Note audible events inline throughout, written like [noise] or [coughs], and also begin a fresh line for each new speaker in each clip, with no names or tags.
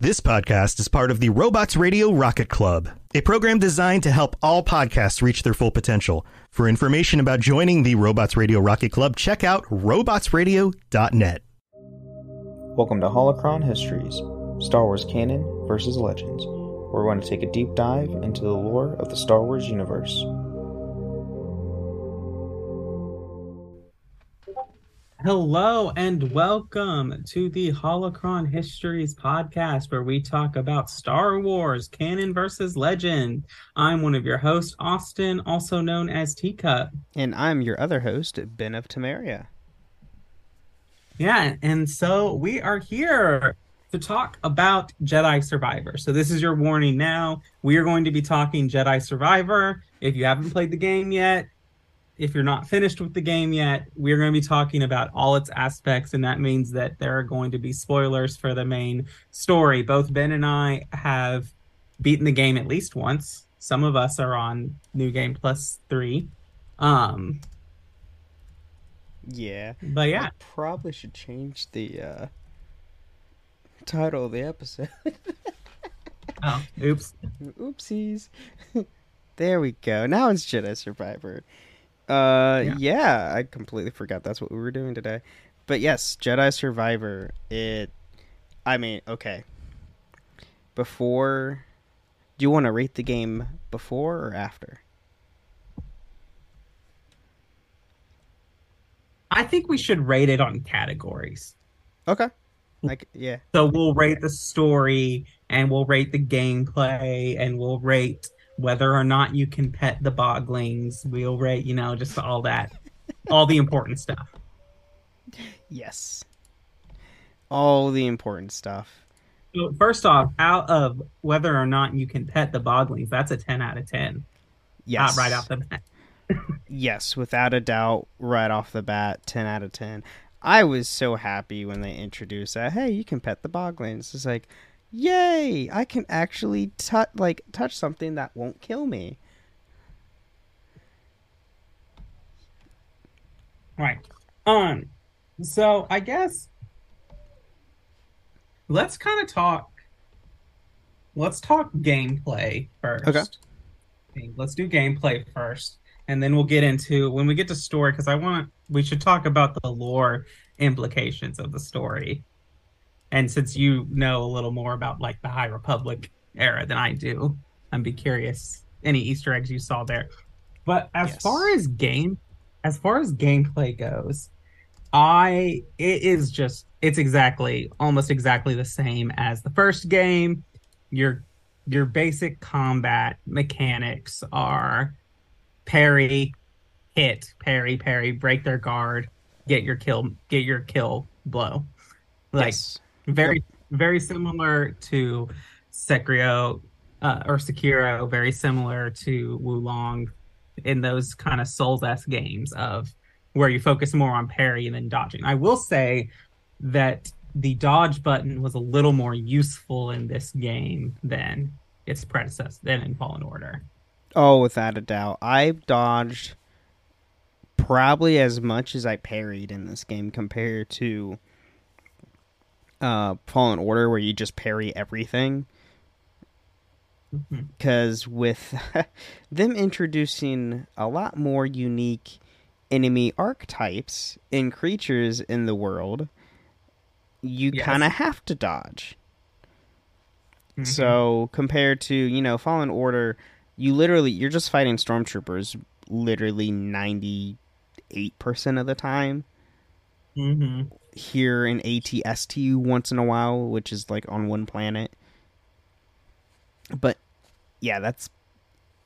This podcast is part of the Robots Radio Rocket Club, a program designed to help all podcasts reach their full potential. For information about joining the Robots Radio Rocket Club, check out robotsradio.net.
Welcome to Holocron Histories Star Wars Canon versus Legends, where we're going to take a deep dive into the lore of the Star Wars universe.
Hello and welcome to the Holocron Histories podcast, where we talk about Star Wars canon versus legend. I'm one of your hosts, Austin, also known as Teacup.
And I'm your other host, Ben of Temeria.
Yeah, and so we are here to talk about Jedi Survivor. So this is your warning now. We are going to be talking Jedi Survivor. If you haven't played the game yet, if you're not finished with the game yet, we're going to be talking about all its aspects, and that means that there are going to be spoilers for the main story. Both Ben and I have beaten the game at least once. Some of us are on New Game Plus 3. Um,
Yeah.
but yeah,
I probably should change the uh, title of the episode. [laughs]
oh, oops.
Oopsies. [laughs] there we go. Now it's Jedi Survivor. Uh,
Yeah.
yeah. I completely forgot that's what we were doing today. But yes, Jedi Survivor. It. I mean, okay. Before, do you want to rate the game before or after?
I think we should rate it on categories.
Okay. Like, yeah.
So we'll rate the story and we'll rate the gameplay and we'll rate whether or not you can pet the boglings. We'll rate, you know, just all that, all the important stuff.
Yes. All the important stuff.
So first off, out of whether or not you can pet the boglings, that's a 10 out of 10.
Yes.
Uh, right off the bat. [laughs]
Yes, without a doubt, right off the bat, 10 out of 10. I was so happy when they introduced that. Hey, you can pet the boglings. It's like, yay! I can actually touch like touch something that won't kill me.
Right. Um. So I guess let's kind of talk. Let's talk gameplay first.
Okay.
Okay, Let's do gameplay first, and then we'll get into when we get to story because I want we should talk about the lore implications of the story. And since you know a little more about like the High Republic era than I do, I'd be curious any Easter eggs you saw there. But as
Yes.
far as game, as far as gameplay goes, I it is just it's exactly almost exactly the same as the first game. Your your basic combat mechanics are parry, hit, parry, parry, break their guard, get your kill, get your kill blow. Like
yes.
Very very similar to Sekiro uh, or Sekiro, very similar to Wo Long in those kind of Souls-esque games of where you focus more on parry and then dodging. I will say that the dodge button was a little more useful in this game than its predecessor than in Fallen Order.
Oh, without a doubt. I've dodged probably as much as I parried in this game compared to uh Fallen Order where you just parry everything. Because with [laughs] them introducing a lot more unique enemy archetypes and creatures in the world, you
Yes.
kind of have to dodge.
Mhm.
So compared to you know Fallen Order, you literally you're just fighting stormtroopers literally ninety eight percent of the time.
Mhm.
Here in ATST once in a while, which is like on one planet. But yeah, that's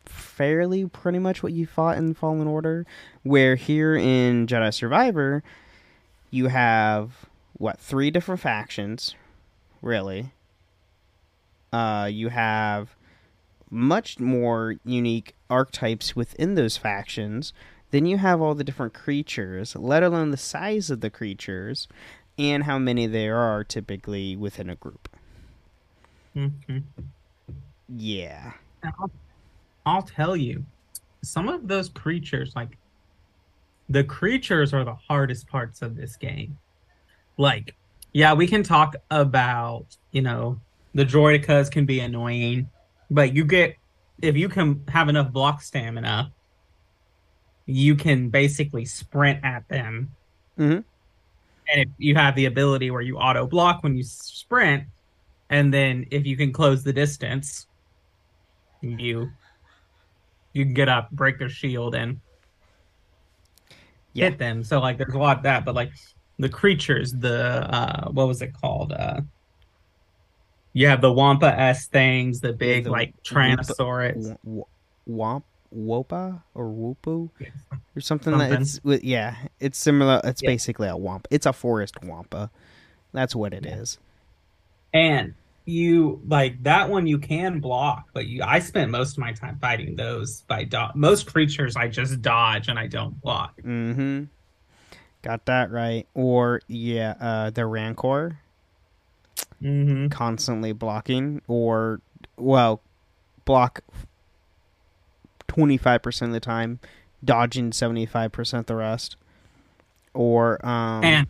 fairly pretty much what you fought in Fallen Order. Where here in Jedi Survivor, you have what three different factions, really. Uh, you have much more unique archetypes within those factions. Then you have all the different creatures, let alone the size of the creatures, and how many there are typically within a group.
Mm-hmm.
Yeah.
I'll, I'll tell you, some of those creatures, like the creatures, are the hardest parts of this game. Like, yeah, we can talk about you know the droidekas can be annoying, but you get if you can have enough block stamina, you can basically sprint at them.
Mhm.
And if you have the ability where you auto block when you sprint, and then if you can close the distance, you you can get up, break their shield, and
Yeah.
hit them. So like, there's a lot of that, but like the creatures, the uh, what was it called? Uh, you have the Wampa s things, the big
the
like Tyrannosaurus.
W- Womp Wopa or Woopu or something, that it's with yeah, it's similar. It's
Yeah.
basically a wampa. It's a forest wampa. That's what it is.
And you like that one you can block, but you I spent most of my time fighting those by do- most creatures I just dodge and I don't block.
Mm-hmm. Got that right. Or yeah, uh, the Rancor
Mm-hmm.
constantly blocking, or well, block twenty five percent of the time, dodging seventy five percent the rest. Or um,
And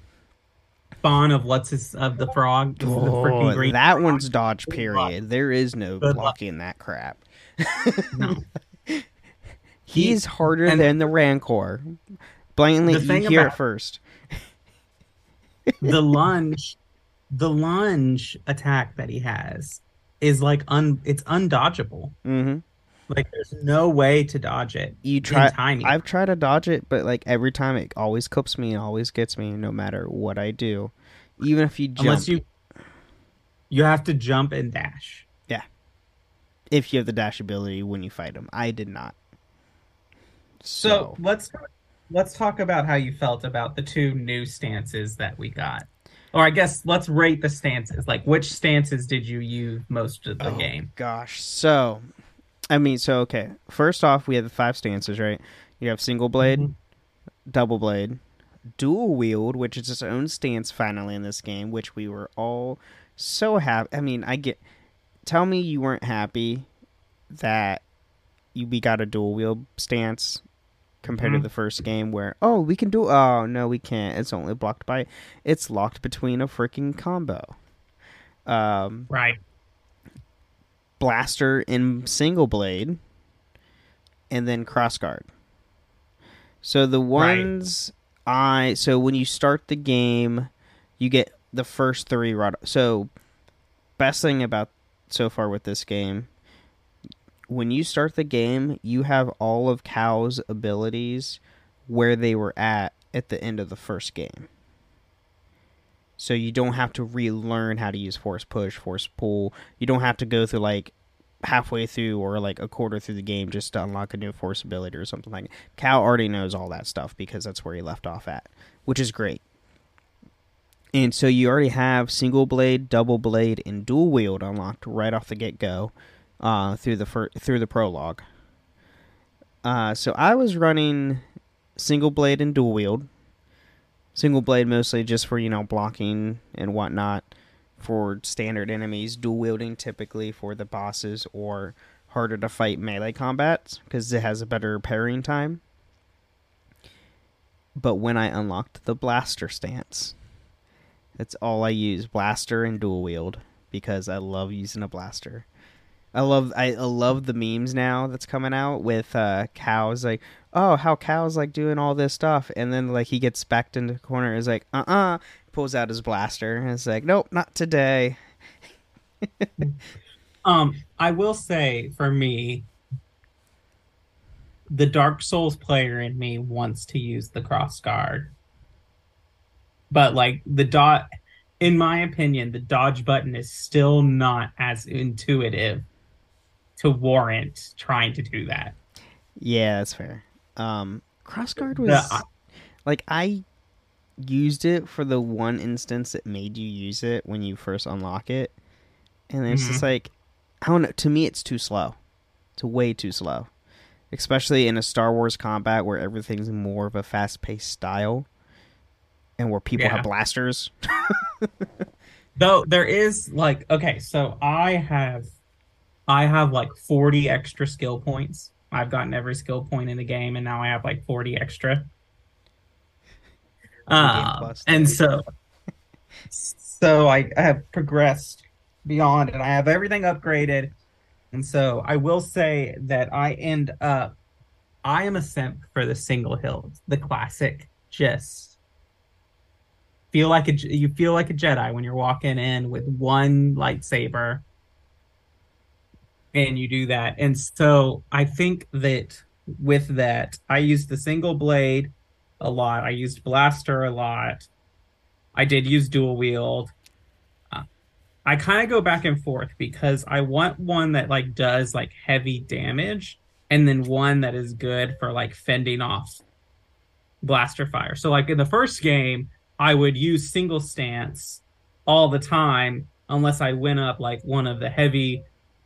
spawn of what's his of the frog, the
oh,
freaking green
that
frog.
one's dodge period. There is no
Good luck.
blocking that crap.
No. [laughs]
He's harder
and-
than the Rancor. Blatantly,
The
you hear it first.
the [laughs] lunge the lunge attack that he has is like un it's undodgeable.
Mm-hmm.
Like there's no way to dodge it.
You try.
timing.
I've tried to dodge it, but like every time it always clips me and always gets me, no matter what I do. Even if you jump,
unless you you have to jump and dash.
Yeah, if you have the dash ability when you fight him. I did not.
So,
So,
let's let's talk about how you felt about the two new stances that we got. Or I guess let's rate the stances. Like which stances did you use most of the
Oh.
game?
gosh, so I mean, so okay. First off, we have the five stances, right? You have single blade,
Mhm.
double blade, dual wield, which is its own stance finally in this game, which we were all so happy. I mean, I get. Tell me you weren't happy that you we got a dual wield stance compared
Mhm.
to the first game where oh we can do oh no we can't it's only blocked by it's locked between a freaking combo um
Right.
Blaster in single blade and then crossguard. So the
Right.
ones I so when you start the game, you get the first three rod. So best thing about so far with this game, when you start the game, you have all of Cal's abilities where they were at at the end of the first game. So you don't have to relearn how to use force push, force pull. You don't have to go through like halfway through or like a quarter through the game just to unlock a new force ability or something like that. Cal already knows all that stuff because that's where he left off at, which is great. And so you already have single blade, double blade, and dual wield unlocked right off the get go uh, through the fir- through the prologue. Uh, so I was running single blade and dual wield. Single blade mostly just for you know blocking and whatnot for standard enemies. Dual wielding typically for the bosses or harder to fight melee combats because it has a better parrying time. But when I unlocked the blaster stance, that's all I use blaster and dual wield because I love using a blaster. I love I, love the memes now that's coming out with uh Cal's like oh how Cal's like doing all this stuff. And then like he gets backed into the corner. Is like uh uh pulls out his blaster. And it's like nope not today. [laughs]
Um, I will say for me, the Dark Souls player in me wants to use the cross guard. But like the dot in my opinion, the dodge button is still not as intuitive to warrant trying to do that.
yeah that's fair um crossguard was
The-
like I used it for the one instance that made you use it when you first unlock it and it's just like I don't know. To me, it's too slow. It's way too slow, especially in a Star Wars combat where everything's more of a fast-paced style, and where people
Yeah.
have blasters. [laughs]
Though there is like okay, so I have I have like 40 extra skill points. I've gotten every skill point in the game and now I have like 40 extra. Um, and so so I, I have progressed beyond and I have everything upgraded. And so I will say that I end up I am a simp for the single hill, the classic just feel like a you feel like a Jedi when you're walking in with one lightsaber and you do that. And so I think that with that, I used the single blade a lot. I used blaster a lot. I did use dual wield. Uh, I kind of go back and forth because I want one that like does like heavy damage and then one that is good for like fending off blaster fire. So like in the first game, I would use single stance all the time unless I went up like one of the heavy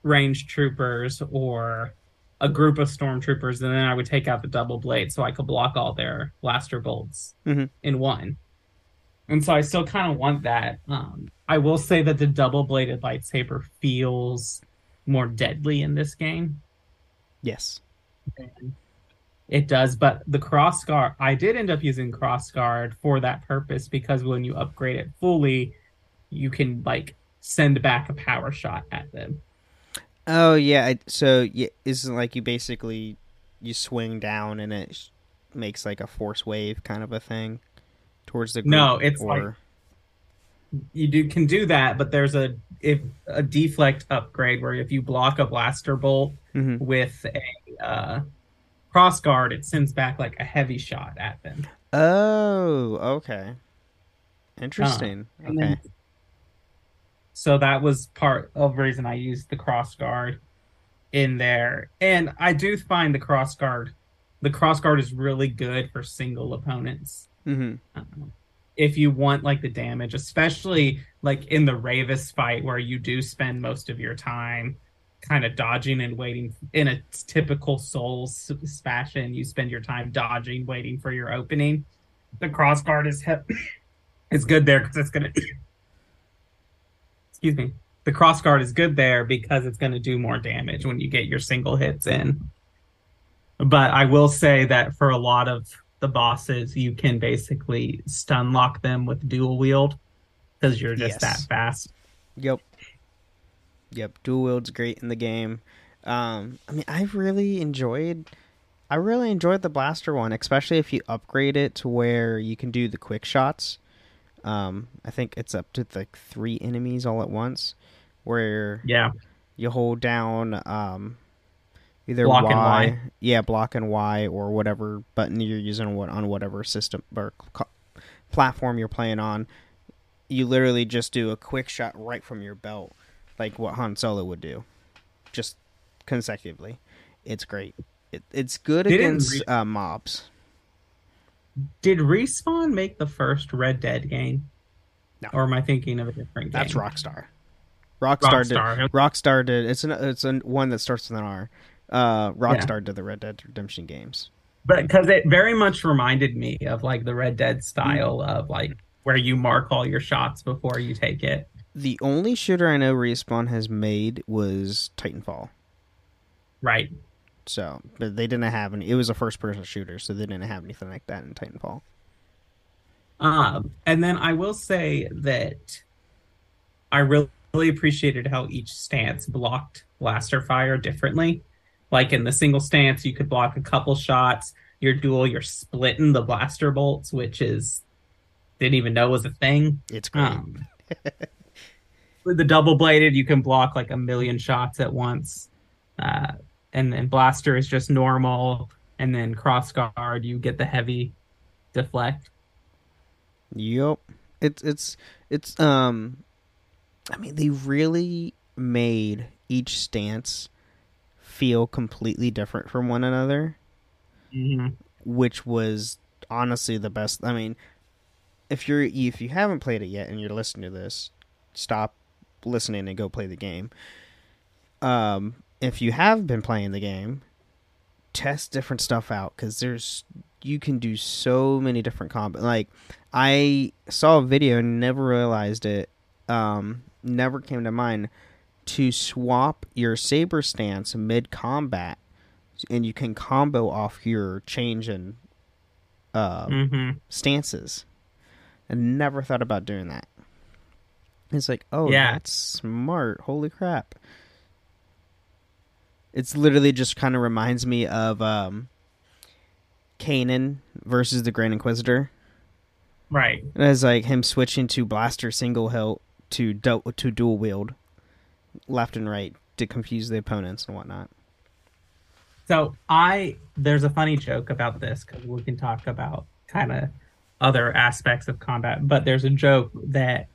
range troopers or a group of stormtroopers, and then I would take out the double blade so I could block all their blaster bolts
Mhm.
in one. And so I still kind of want that. Um, I will say that the double bladed lightsaber feels more deadly in this game.
Yes.
It does, but the cross guard, I did end up using cross guard for that purpose because when you upgrade it fully, you can like send back a power shot at them.
Oh yeah. So yeah, isn't like you basically you swing down and it sh- makes like a force wave kind of a thing towards the group,
No, it's
or...
like- You do can do that, but there's a if a deflect upgrade where if you block a blaster bolt
Mhm.
with a uh, cross guard, it sends back like a heavy shot at them.
Oh, okay. Interesting.
And
okay.
So that was part of the reason I used the cross guard in there. And I do find the cross guard the cross guard is really good for single opponents.
hmm
Um, if you want like the damage, especially like in the Rayvis fight where you do spend most of your time kind of dodging and waiting in a typical Souls fashion, you spend your time dodging, waiting for your opening. The cross guard is he- [coughs] is good there because it's gonna. [coughs] Excuse me. The cross guard is good there because it's going to do more damage when you get your single hits in. But I will say that for a lot of the bosses, you can basically stun lock them with dual wield because you're just
Yes.
that fast.
Yep. Yep. Dual wield's great in the game. Um, I mean, I really enjoyed. I really enjoyed the blaster one, especially if you upgrade it to where you can do the quick shots. Um, I think it's up to like three enemies all at once, where
Yeah.
you hold down um, either
Block
Y,
and Y.
yeah, block and Y, or whatever button you're using on what on whatever system or platform you're playing on. You literally just do a quick shot right from your belt, like what Han Solo would do, just consecutively. It's great. It, it's good against
re-
uh, mobs.
Did Respawn make the first Red Dead game?
No.
Or am I thinking of a different game?
That's Rockstar. Rockstar,
Rockstar.
did. Rockstar did. It's an it's an, one that starts with an R. Uh, Rockstar did the Red Dead Redemption games.
But because it very much reminded me of like the Red Dead style of like where you mark all your shots before you take it.
The only shooter I know Respawn has made was Titanfall.
Right.
So, but they didn't have any. It was a first-person shooter, so they didn't have anything like that in Titanfall.
Um, and then I will say that I really, really appreciated how each stance blocked blaster fire differently. Like in the single stance, you could block a couple shots. Your dual, you're splitting the blaster bolts, which is didn't even know was a thing.
It's great.
Um, [laughs] with the double bladed, you can block like a million shots at once. Uh, and then blaster is just normal. And then cross guard, you get the heavy deflect.
Yep. It's it's it's um I mean they really made each stance feel completely different from one another,
Mm-hmm.
which was honestly the best. I mean, if you're if you haven't played it yet and you're listening to this, stop listening and go play the game. um, if you have been playing the game, test different stuff out because there's you can do so many different combat. Like I saw a video, and never realized it, um, never came to mind to swap your saber stance mid combat, and you can combo off your change in uh,
hmm
stances. I never thought about doing that. It's like, oh,
Yeah.
that's smart. Holy crap. It's literally just kind of reminds me of um, Kanan versus the Grand Inquisitor.
Right.
And it's like him switching to blaster single hilt to du- to dual wield, left and right to confuse the opponents and whatnot.
So I there's a funny joke about this because we can talk about kind of other aspects of combat, but there's a joke that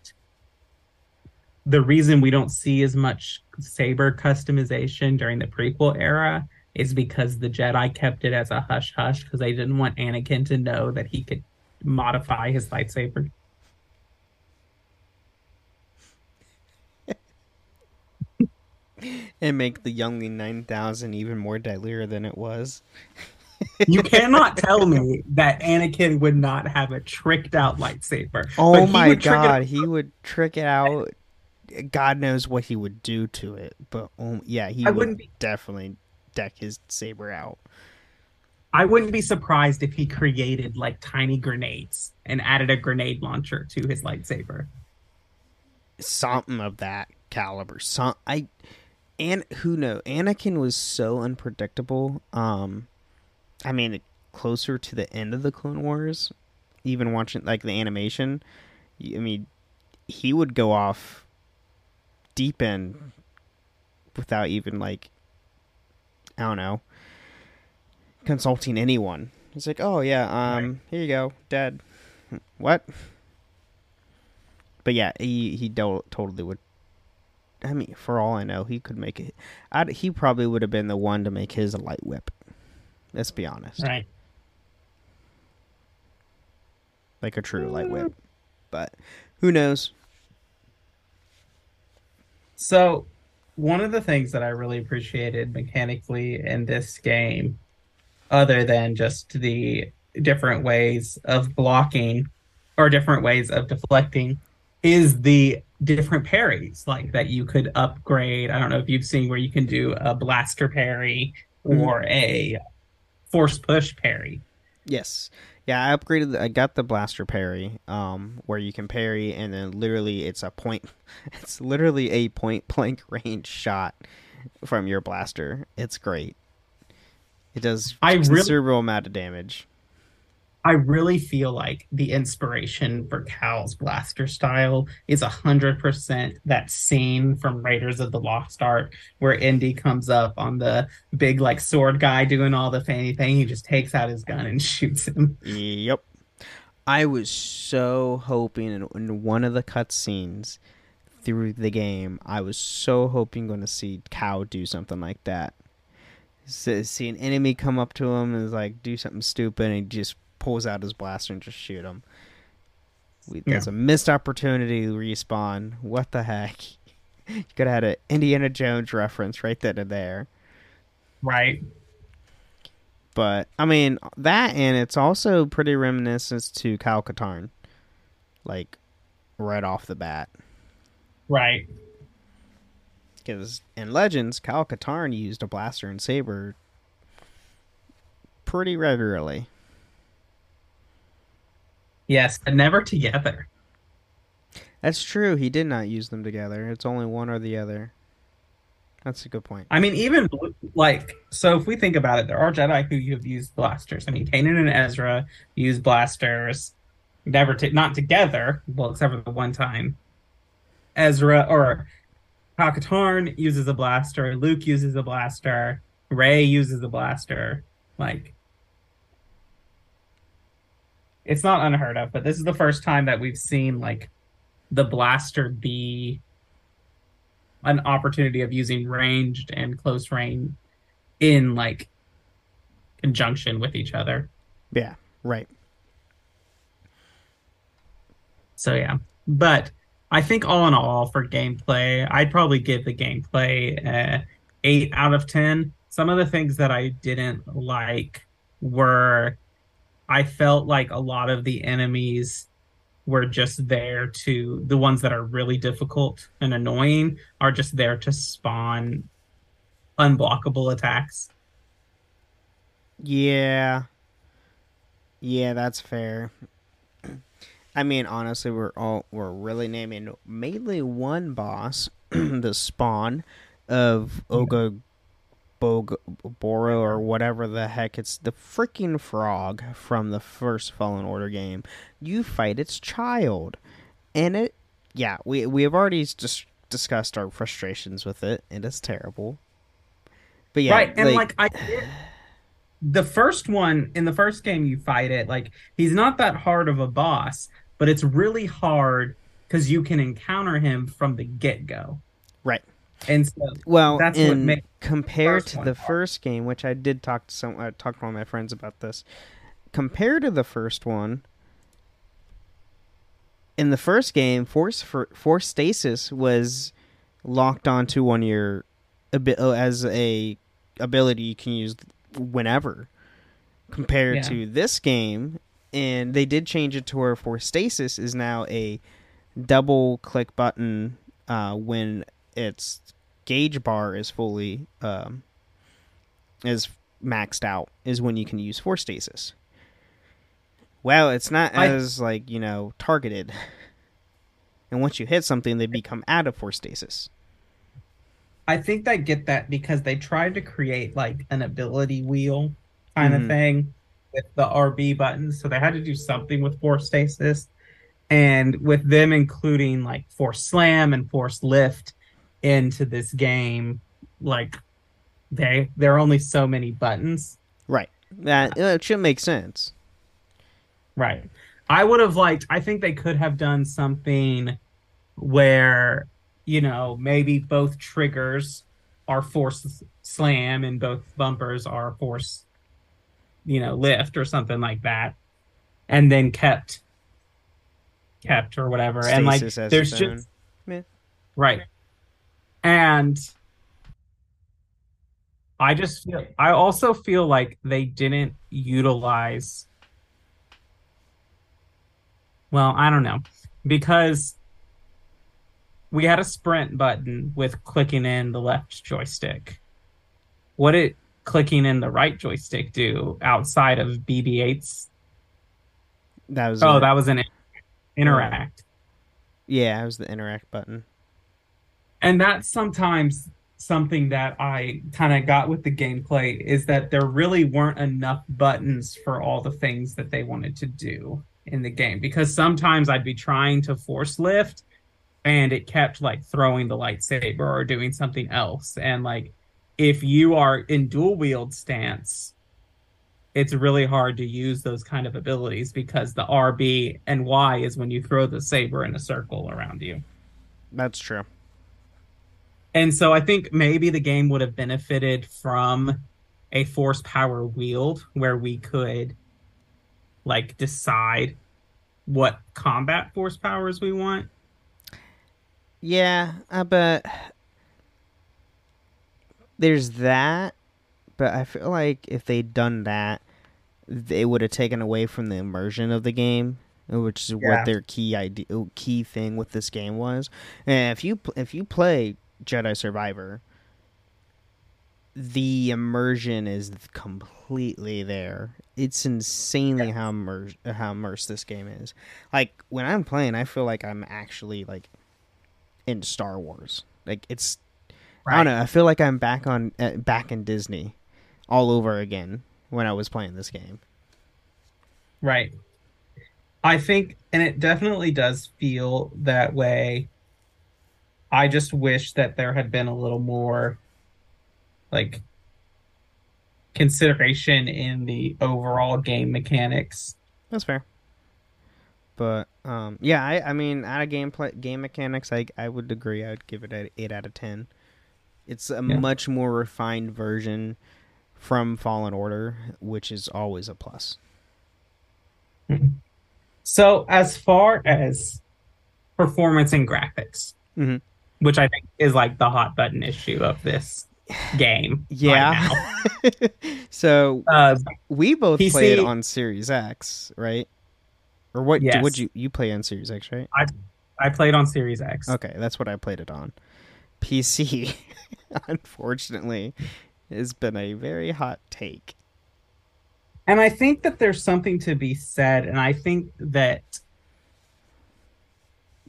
the reason we don't see as much saber customization during the prequel era is because the Jedi kept it as a hush hush because they didn't want Anakin to know that he could modify his lightsaber. [laughs]
And make the Youngling 9000 even more deadlier than it was.
You [laughs] cannot tell me that Anakin would not have a tricked out lightsaber.
Oh my
would trick it
god, he would trick it out. God knows what he would do to it, but um, yeah, he
I
would
wouldn't be-
definitely deck his saber out.
I wouldn't be surprised if he created like tiny grenades and added a grenade launcher to his lightsaber.
Something of that caliber. Some I and who know? Anakin was so unpredictable. Um, I mean, closer to the end of the Clone Wars, even watching like the animation, I mean, he would go off deep end without even like I don't know consulting anyone. It's like, oh yeah, um, here you go, dead. What? But yeah, he he do- totally would. I mean, for all I know, he could make it. I'd, he probably would have been the one to make his a light whip. Let's be honest,
Right.
like a true light whip. But who knows?
So, one of the things that I really appreciated mechanically in this game, other than just the different ways of blocking or different ways of deflecting, is the different parries like that you could upgrade. I don't know if you've seen where you can do a blaster parry mm-hmm. or a force push parry.
Yes. Yeah, I upgraded. I got the blaster parry, um, where you can parry, and then literally it's a point. [laughs] It's literally a point blank [laughs] range shot from your blaster. It's great. It does
I really-
considerable amount of damage.
I really feel like the inspiration for Cal's blaster style is a hundred percent that scene from Raiders of the Lost Ark where Indy comes up on the big like sword guy doing all the fanny thing. He just takes out his gun and [laughs] shoots him.
Yep. I was so hoping in, one of the cutscenes through the game, I was so hoping going to see Cal do something like that. See an enemy come up to him and like do something stupid, and he just pulls out his blaster and just shoot him. We, That's a missed opportunity to respawn. What the heck? [laughs] You could have had an Indiana Jones reference right then and there.
Right.
But I mean that, and it's also pretty reminiscent to Kyle Katarn, like right off the bat.
Right.
Because in Legends, Kyle Katarn used a blaster and saber pretty regularly.
Yes, but never together.
That's true. He did not use them together. It's only one or the other. That's a good point.
I mean, even like so, if we think about it, there are Jedi who have used blasters. I mean, Kanan and Ezra use blasters, never to, not together. Well, except for the one time. Ezra or Katarn uses a blaster. Luke uses a blaster. Rey uses a blaster. Like, it's not unheard of. But this is the first time that we've seen like the blaster be an opportunity of using ranged and close range in like conjunction with each other.
Yeah, right.
So yeah. But I think all in all for gameplay, I'd probably give the gameplay uh, eight out of ten. Some of the things that I didn't like were I felt like a lot of the enemies were just there to the ones that are really difficult and annoying are just there to spawn unblockable attacks.
Yeah. Yeah, that's fair. [clears throat] I mean, honestly, we're all we're really naming mainly one boss, [clears throat] the spawn of Oggdo Bog- Boro or whatever the heck. It's the freaking frog from the first Fallen Order game. You fight its child, and it. Yeah, we we have already just discussed our frustrations with it. And It is terrible. But yeah,
right, and like, like I. the first one in the first game you fight it like he's not that hard of a boss but it's really hard because you can encounter him from the get-go
right
and so
well
that's
in,
what makes
compared to the
hard.
first game which i did talk to some i talked to one of my friends about this compared to the first one in the first game force for force stasis was locked onto one of your uh, as a ability you can use whenever compared
Yeah.
to this game and they did change it to where force stasis is now a double click button uh, when its gauge bar is fully um, is maxed out is when you can use force stasis well it's not
I-
as like you know targeted [laughs] and once you hit something they become out of force stasis
I think they get that because they tried to create like an ability wheel kind
Mhm.
of thing with the RB buttons. So they had to do something with force stasis. And with them including like force slam and force lift into this game, like they there are only so many buttons.
right that uh, it should make sense
Right. I would have liked I think they could have done something where, you know, maybe both triggers are force slam and both bumpers are force you know, lift or something like that. And then kept kept or whatever. and like there's just.
Yeah.
Right. And I just feel I also feel like they didn't utilize well, I don't know. Because we had a sprint button with clicking in the left joystick. What did clicking in the right joystick do outside of BB-8's?
that was
Oh,
it.
that was an interact.
yeah it was the interact button
and that's sometimes something that I kind of got with the gameplay is that there really weren't enough buttons for all the things that they wanted to do in the game. Because sometimes I'd be trying to force lift and it kept like throwing the lightsaber or doing something else. And like if you are in dual wield stance it's really hard to use those kind of abilities because the RB and Y is when you throw the saber in a circle around you.
that's true
And so I think maybe the game would have benefited from a force power wield where we could like decide what combat force powers we want.
Yeah, uh, I bet there's that, but I feel like if they'd done that, they would have taken away from the immersion of the game, which is
Yeah.
what their key idea, key thing with this game was. And if you if you play Jedi Survivor, the immersion is completely there. It's insanely how immer- how immersed this game is. Like when I'm playing, I feel like I'm actually like in Star Wars. Like it's I don't know. I feel like I'm back on uh, back in Disney all over again when I was playing this game.
Right. I think, and it definitely does feel that way. I just wish that there had been a little more, like, consideration in the overall game mechanics.
That's fair. But um, yeah, I, I mean, out of gameplay, game mechanics, I I would agree. I would give it an eight out of ten. It's a
Yeah.
much more refined version from Fallen Order, which is always a plus.
So, as far as performance and graphics,
Mhm.
Which I think is like the hot button issue of this game. right
Yeah. [laughs] so.
Uh,
we both
PC
played on Series X, right? Or what?
Yes.
Would you you play on Series X, right?
I I played on Series X.
Okay, that's what I played it on. PC, [laughs] unfortunately, has been a very hot take.
And I think that there's something to be said, and I think that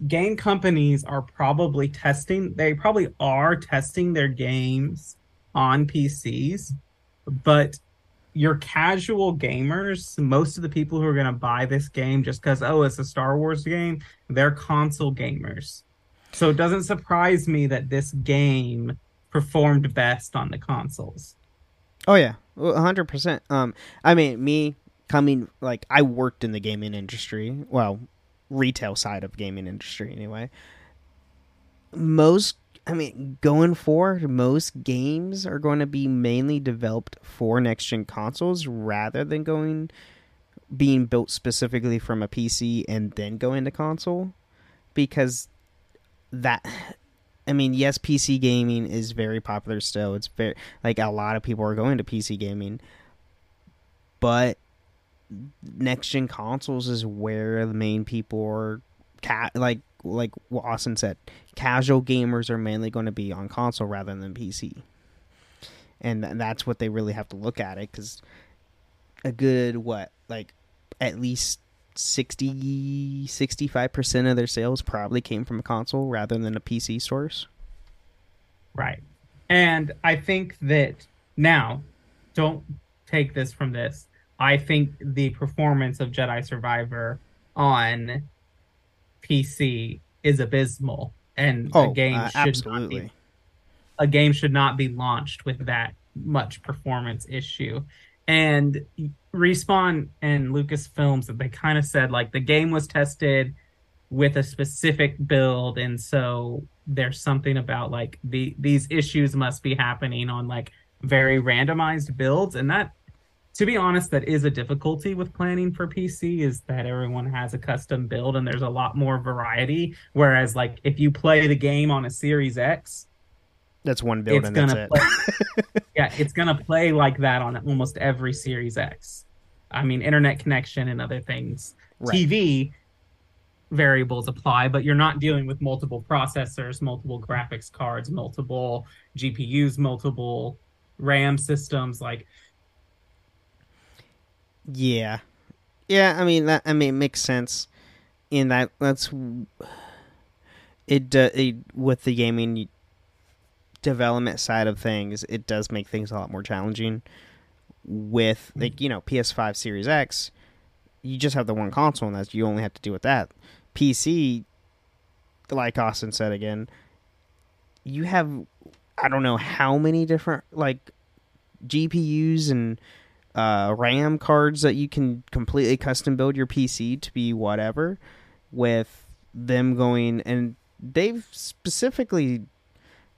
game companies are probably testing, they probably are testing their games on PCs, but your casual gamers, most of the people who are going to buy this game just because, oh, it's a Star Wars game, they're console gamers. So it doesn't surprise me that this game performed best on the consoles.
Oh yeah, a hundred percent. Um, I mean, me coming like I worked in the gaming industry, well, retail side of gaming industry anyway. Most, I mean, going forward, most games are going to be mainly developed for next gen consoles rather than going being built specifically from a PC and then go into console, because that I mean, yes, PC gaming is very popular still. It's very like a lot of people are going to PC gaming, but next gen consoles is where the main people are. Ca- like like what Austin said, casual gamers are mainly going to be on console rather than PC, and th- that's what they really have to look at it because a good what like at least 60 65% of their sales probably came from a console rather than a PC source.
Right. And I think that now, don't take this from this. I think the performance of Jedi Survivor on PC is abysmal, and
Oh,
a game
uh,
should not be a game should not be launched with that much performance issue. And Respawn and Lucasfilms, that they kind of said like the game was tested with a specific build, and so there's something about like the these issues must be happening on like very randomized builds, and that to be honest, that is a difficulty with planning for PC is that everyone has a custom build and there's a lot more variety. Whereas like if you play the game on a Series X,
That's one build
it's
and that's
gonna
it.
play, [laughs] yeah, it's gonna play like that on almost every Series X. I mean, internet connection and other things.
Right.
TV variables apply, but you're not dealing with multiple processors, multiple graphics cards, multiple GPUs, multiple RAM systems. Like,
Yeah, yeah. I mean that. I mean it makes sense. In that, that's it. do- it with the gaming development side of things, it does make things a lot more challenging. With hmm. like you know PS5 Series X, you just have the one console, and that's you only have to deal with that. PC, like Austin said again, you have I don't know how many different like GPUs and uh, RAM cards that you can completely custom build your PC to be whatever. With them going and they've specifically,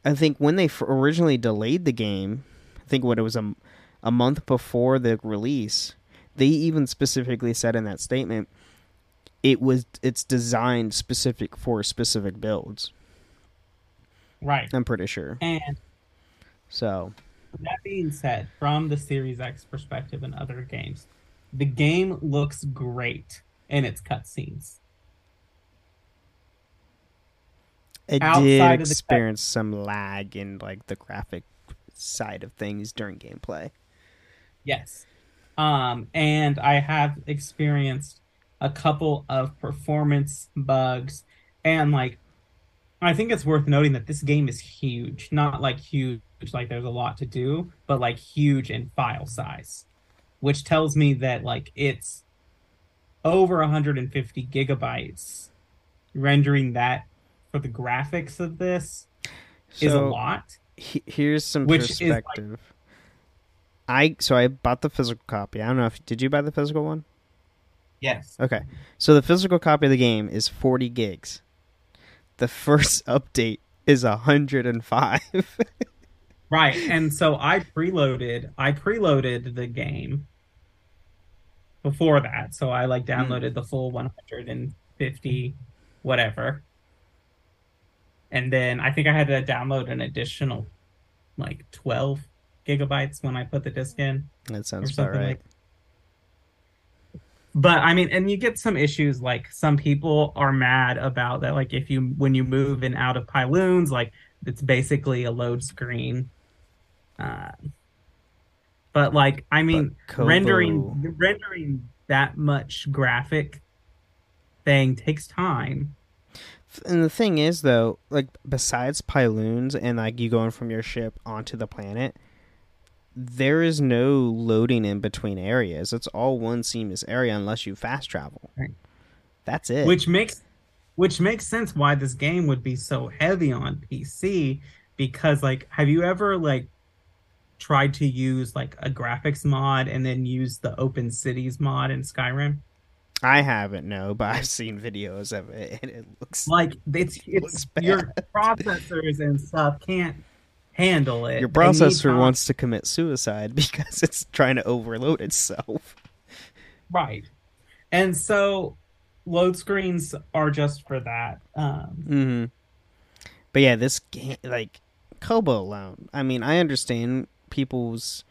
I think when they f- originally delayed the game, I think what it was a a month before the release, they even specifically said in that statement it was it's designed specific for specific builds.
right.
I'm pretty sure.
And
So
that being said, from the Series X perspective and other games, the game looks great in its cutscenes.
I
Outside
did
cut-
experience some lag in like the graphic side of things during gameplay.
Yes. Um, and I have experienced a couple of performance bugs. And like, I think it's worth noting that this game is huge. Not like huge, like there's a lot to do, but like huge in file size, which tells me that like it's over 150 gigabytes. Rendering that for the graphics of this is a lot.
he- here's some
Which is, like-
perspective. I so I bought the physical copy. I don't know if did you buy the physical one?
Yes.
Okay. So the physical copy of the game is 40 gigs. The first [laughs] update is 105. [laughs]
Right. And so I preloaded I preloaded the game before that. So I like hmm. downloaded the full 150 whatever. and then I think I had to download an additional like 12 gigabytes when I put the disc in.
That sounds about right.
like but I mean, and you get some issues like some people are mad about that. Like if you when you move in out of Pyloon's, like it's basically a load screen. Uh, but like I mean, rendering rendering that much graphic thing takes time.
And the thing is, though, like besides Pyloon's and like you going from your ship onto the planet, there is no loading in between areas. It's all one seamless area unless you fast travel.
Right.
That's it.
which makes which makes sense why this game would be so heavy on PC because like have you ever like tried to use like a graphics mod and then use the open cities mod in Skyrim
I haven't no, but I've seen videos of it and it looks
like it's it's your [laughs] processors and stuff can't handle it
your processor wants to commit suicide [laughs] because it's trying to overload itself.
right and so load screens are just for that um
hmm But yeah, this game, like Koboh alone. I mean, I understand people's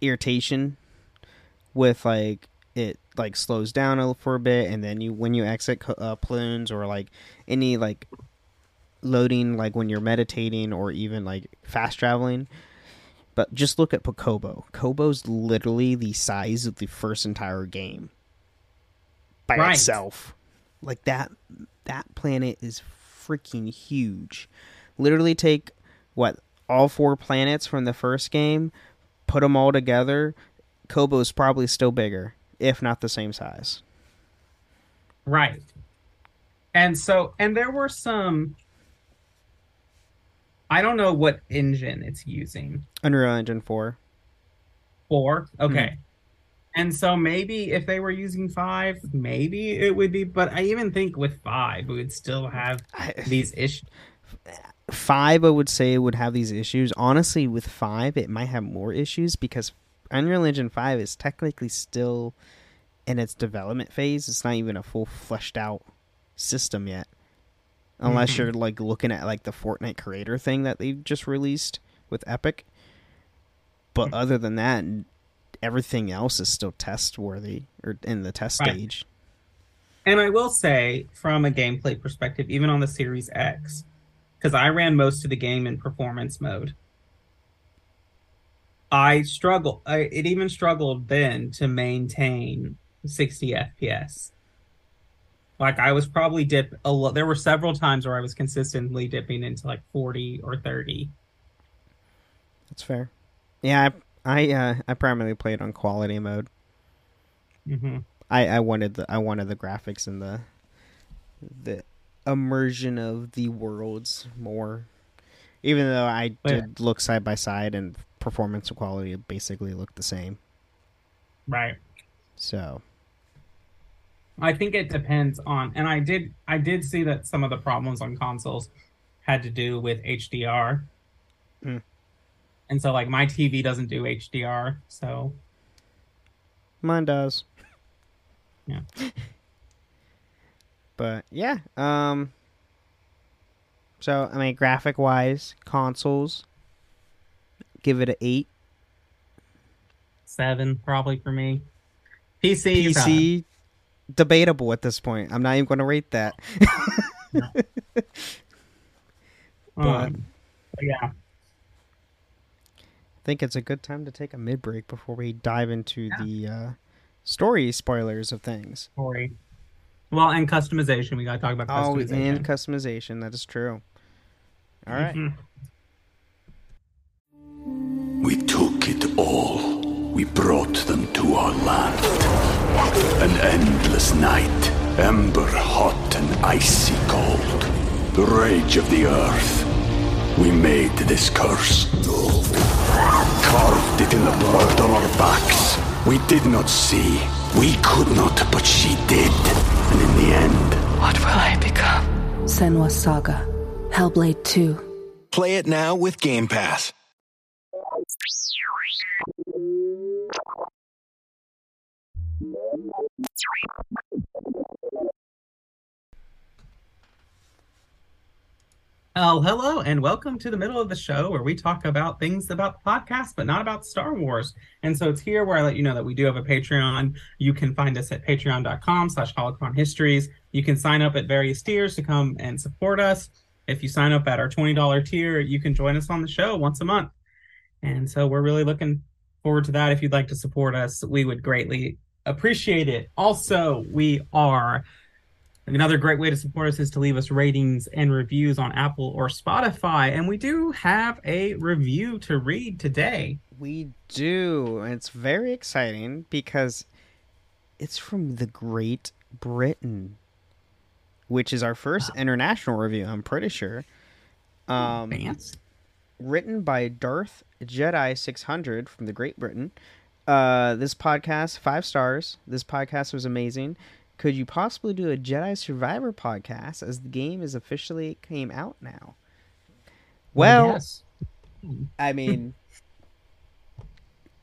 irritation with like it like slows down a for a bit, and then you when you exit uh, plumes or like any like loading, like when you're meditating or even like fast traveling. But just look at Koboh. Koboh's literally the size of the first entire game by
Right.
itself. Like that that planet is freaking huge. Literally take what all four planets from the first game, put them all together. Koboh's probably still bigger, if not the same size.
Right. And so, and there were some. I don't know what engine it's using
Unreal Engine 4.
4? Okay. Mm-hmm. And so maybe if they were using five, maybe it would be. But I even think with five, we would still have these issues. [sighs]
5 I would say would have these issues. Honestly, with 5 it might have more issues because Unreal Engine 5 is technically still in its development phase. It's not even a full fleshed out system yet. Unless
Mhm.
you're like looking at like the Fortnite creator thing that they just released with Epic. But other than that, everything else is still test worthy or in the test
Right.
stage.
And I will say, from a gameplay perspective, even on the Series X, because I ran most of the game in performance mode, I struggle. I, it even struggled then to maintain 60 FPS. Like I was probably dip a lot. There were several times where I was consistently dipping into like 40 or 30.
That's fair. Yeah, I I, uh, I primarily played on quality mode.
hmm
I, I wanted the I wanted the graphics and the the immersion of the worlds more. Even though I
Yeah.
did look side by side and performance and quality basically looked the same.
Right.
So
I think it depends on, and I did I did see that some of the problems on consoles had to do with HDR,
Hmm.
and so like my TV doesn't do HDR, so
mine does.
Yeah. [laughs]
but yeah, um so I mean graphic wise, consoles give it a 8.
seven probably for me. PC,
PC debatable at this point. I'm not even going to rate that. [laughs] [laughs]
um, but yeah,
I think it's a good time to take a mid break before we dive into the uh, story spoilers of things.
story. Well, and customization. We got to talk about
Oh,
customization.
and customization. That is true. All right.
Mhm.
We took it all. We brought them to our land. An endless night, ember hot and icy cold. The rage of the earth. We made this curse. Carved it in the blood on our backs. We did not see. We could not, but she did. And in the end,
What will I become?
Senua's Saga. Hellblade 2.
Play it now with Game Pass.
Oh, hello, and welcome to the middle of the show where we talk about things about the podcast, but not about Star Wars. And so it's here where I let you know that we do have a Patreon. You can find us at patreon.com slash holocron histories. You can sign up at various tiers to come and support us. If you sign up at our $20 tier, you can join us on the show once a month. And so we're really looking forward to that. If you'd like to support us, we would greatly appreciate it. Also, we are Another great way to support us is to leave us ratings and reviews on Apple or Spotify. And we do have a review to read today.
We do. And it's very exciting because it's from the Great Britain, which is our first wow. international review, I'm pretty sure. Um,
Fancy.
Written by Darth Jedi 600 from the Great Britain. Uh, this podcast, five stars. This podcast was amazing could you possibly do a Jedi Survivor podcast as the game is officially came out now? Well, yes. I mean,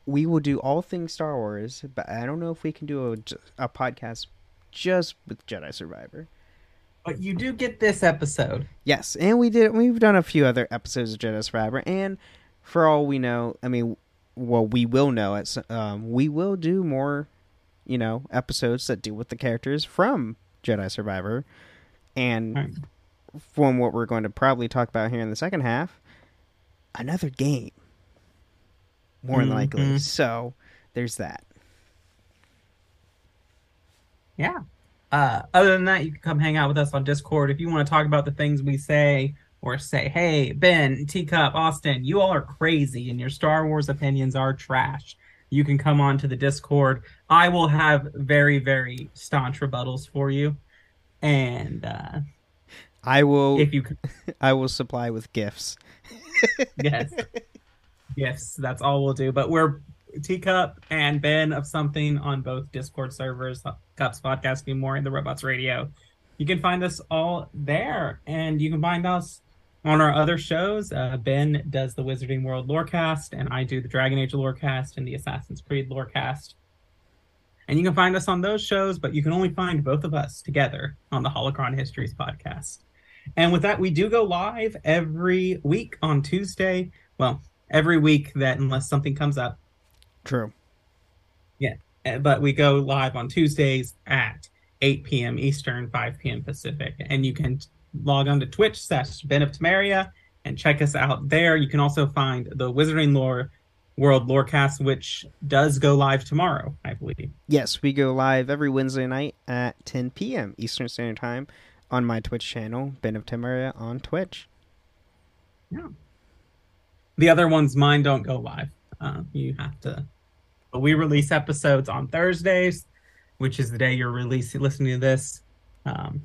we will do all things Star Wars, but I don't know if we can do a, a podcast just with Jedi Survivor.
But you do get this episode.
Yes, and we did. We've done a few other episodes of Jedi Survivor, and for all we know, I mean, well, we will know it. Um, we will do more you know, episodes that deal with the characters from Jedi Survivor. And right. from what we're going to probably talk about here in the second half, another game. More mm-hmm. than likely. So there's that.
Yeah. Uh, other than that, you can come hang out with us on Discord if you want to talk about the things we say or say, hey, Ben, Teacup, Austin, you all are crazy and your Star Wars opinions are trash you can come on to the Discord. I will have very, very staunch rebuttals for you. And uh
I will if you [laughs] I will supply with gifts. [laughs]
yes. Gifts. That's all we'll do. But we're Teacup and Ben of something on both Discord servers, Cups Podcasting More and the Robots Radio. You can find us all there, and you can find us on our other shows, uh, Ben does the Wizarding World Lorecast, and I do the Dragon Age Lorecast and the Assassin's Creed Lorecast. And you can find us on those shows, but you can only find both of us together on the Holocron Histories podcast. And with that, we do go live every week on Tuesday. Well, every week that unless something comes up.
True.
Yeah, uh, but we go live on Tuesdays at 8 p.m. Eastern, 5 p.m. Pacific, and you can log on to Twitch slash Ben of Temeria and check us out there. You can also find the Wizarding Lore World Lorecast, which does go live tomorrow, I believe.
Yes, we go live every Wednesday night at 10 p.m. Eastern Standard Time on my Twitch channel, Ben of Temeria on Twitch.
Yeah. The other ones, mine don't go live. Uh, you have to. But we release episodes on Thursdays, which is the day you're releasing listening to this. Um,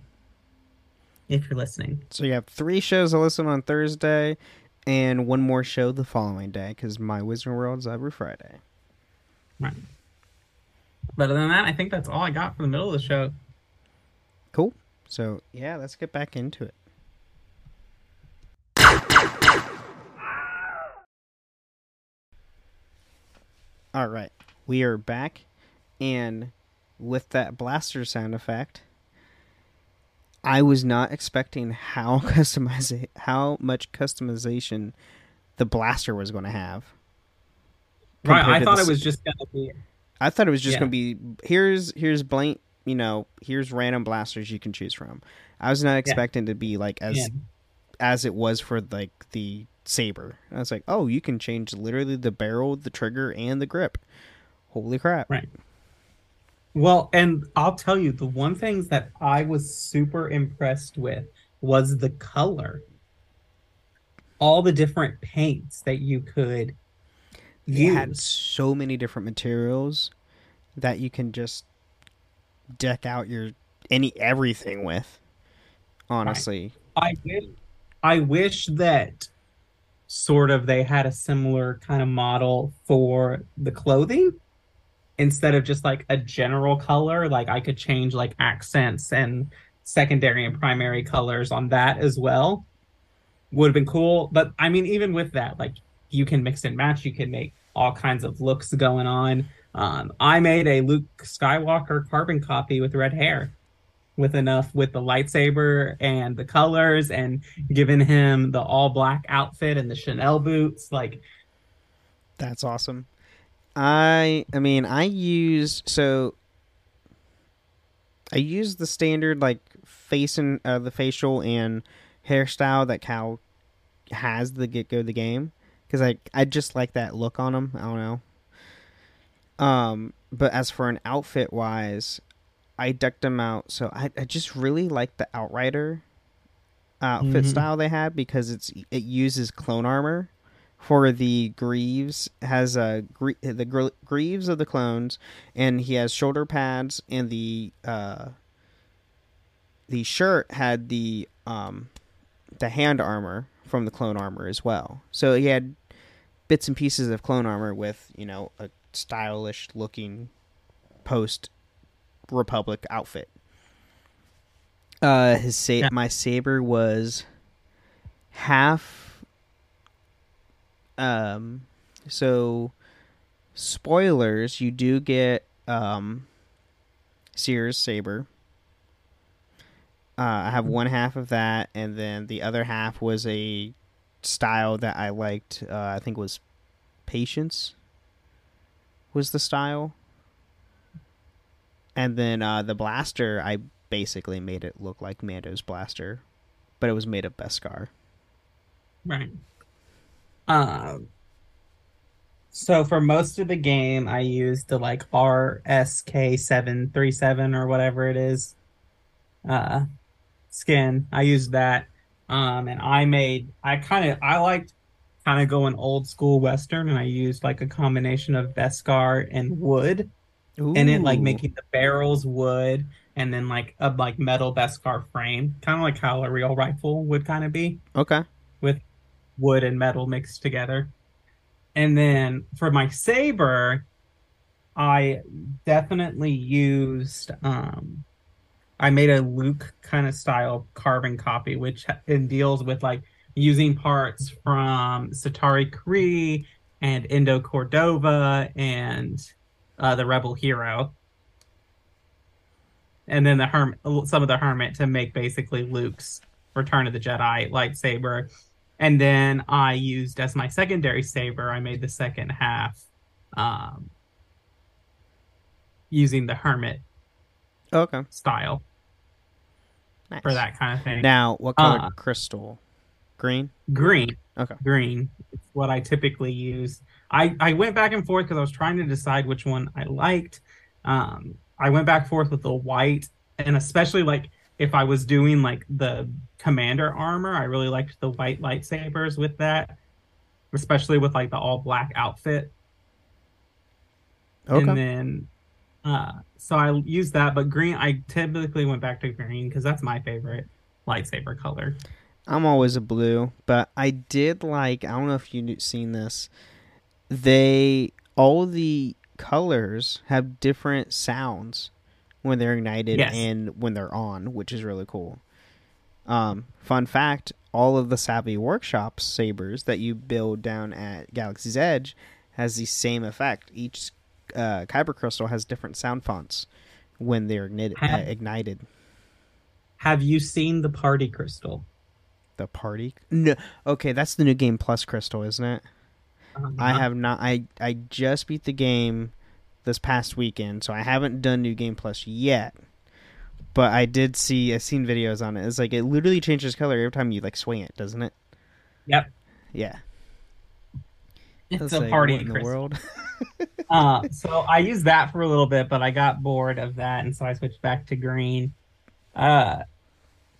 if you're listening.
So you have three shows to listen on Thursday and one more show the following day because my Wizard World's every Friday.
Right. But other than that, I think that's all I got for the middle of the show.
Cool. So, yeah, let's get back into it. All right. We are back. And with that blaster sound effect, I was not expecting how [laughs] customize how much customization the blaster was going to have.
Right, I thought it was just going to be.
I thought it was just yeah. going to be here's here's blank, you know, here's random blasters you can choose from. I was not expecting yeah. to be like as yeah. as it was for like the saber. I was like, oh, you can change literally the barrel, the trigger, and the grip. Holy crap!
Right. Well, and I'll tell you, the one things that I was super impressed with was the color. All the different paints that you could
you use. had so many different materials that you can just deck out your any everything with. Honestly.
Right. I wish I wish that sort of they had a similar kind of model for the clothing instead of just like a general color, like I could change like accents and secondary and primary colors on that as well. Would have been cool. But I mean, even with that, like you can mix and match, you can make all kinds of looks going on. Um, I made a Luke Skywalker carbon copy with red hair. with enough with the lightsaber and the colors and giving him the all black outfit and the Chanel boots. Like
That's awesome. I I mean I use so I use the standard like face and uh, the facial and hairstyle that Cal has the get go the game because I I just like that look on him. I don't know. Um, but as for an outfit wise, I decked them out. So I I just really like the Outrider outfit
Mhm.
style they had because it's it uses clone armor for the Greaves has a gre- the gre- Greaves of the clones, and he has shoulder pads, and the uh, the shirt had the um, the hand armor from the clone armor as well. So he had bits and pieces of clone armor with you know a stylish looking post Republic outfit. Uh, his sa-
Yeah.
my saber was half um so spoilers you do get um Cere's saber. Uh, i have one half of that and then the other half was a style that i liked uh, i think it was patience was the style. And then uh, the blaster i basically made it look like mando's blaster but it was made of beskar.
Right. Um. So for most of the game, I used the like RSK seven three seven or whatever it is, uh, skin. I used that, um, and I made. I kind of I liked kind of going old school Western, and I used like a combination of Beskar and wood, and it like making the barrels wood, and then like a like metal Beskar frame, kind of like how a real rifle would kind of be
okay
with wood and metal mixed together. And then for my saber, I definitely used um I made a Luke kind of style carbon copy, which and deals with like using parts from Santari Khri and Eno Cordova and uh, the Rebel Hero, and then the hermit, some of the Hermit to make basically Luke's Return of the Jedi lightsaber, and then I used as my secondary saber. I made the second half um, using the Hermit
okay
style
nice.
for that kind of thing.
Now, what color
Uh,
crystal? Green.
green
Okay.
green is what i typically use i i went back and forth because i was trying to decide which one i liked um i went back and forth with the white and especially like if i was doing like the commander armor i really liked the white lightsabers with that especially with like the all black outfit
Okay.
and then uh so i used that but green i typically went back to green because that's my favorite lightsaber color
I'm always a blue, but I did like. I don't know if you've seen this. They all the colors have different sounds when they're ignited
Yes.
and when they're on, which is really cool. Um, fun fact: all of the Savvy Workshop sabers that you build down at Galaxy's Edge has the same effect. Each uh, kyber crystal has different sound fonts when they're ignited. Uh,
Have-
ignited.
have you seen the party crystal
The party? No. Okay, that's the new game plus crystal, isn't it? I
Uh-huh.
have not. I I just beat the game this past weekend, so I haven't done new game plus yet. But I did see. I've seen videos on it. It's like it literally changes color every time you like swing it, doesn't it?
Yep.
Yeah.
It's a
like,
party
in the world. [laughs] [laughs]
uh, so I used that for a little bit, but I got bored of that, and so I switched back to green. Uh,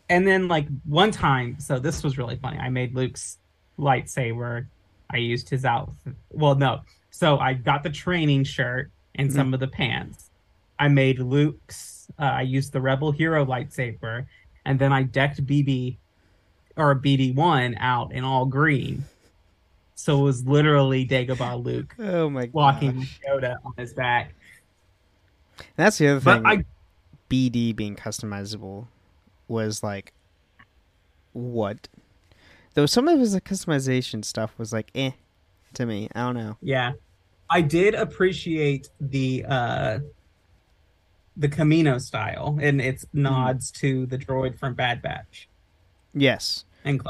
and then like one time, so this was really funny. I made Luke's lightsaber. I used his outfit. Well, no. So I got the training shirt and some of the pants. I made Luke's. Uh, I used the Rebel Hero lightsaber, and then I decked BB or BD one out in all green. So it was literally Dagobah Luke [laughs]
oh my god.
walking with Yoda on his back.
That's the other
But
thing.
I
BD being customizable was like what? Though some of his customization stuff was like eh to me. I don't know.
yeah, I did appreciate the uh the Camino style, and it's nods to the droid from Bad Batch
Yes.
and.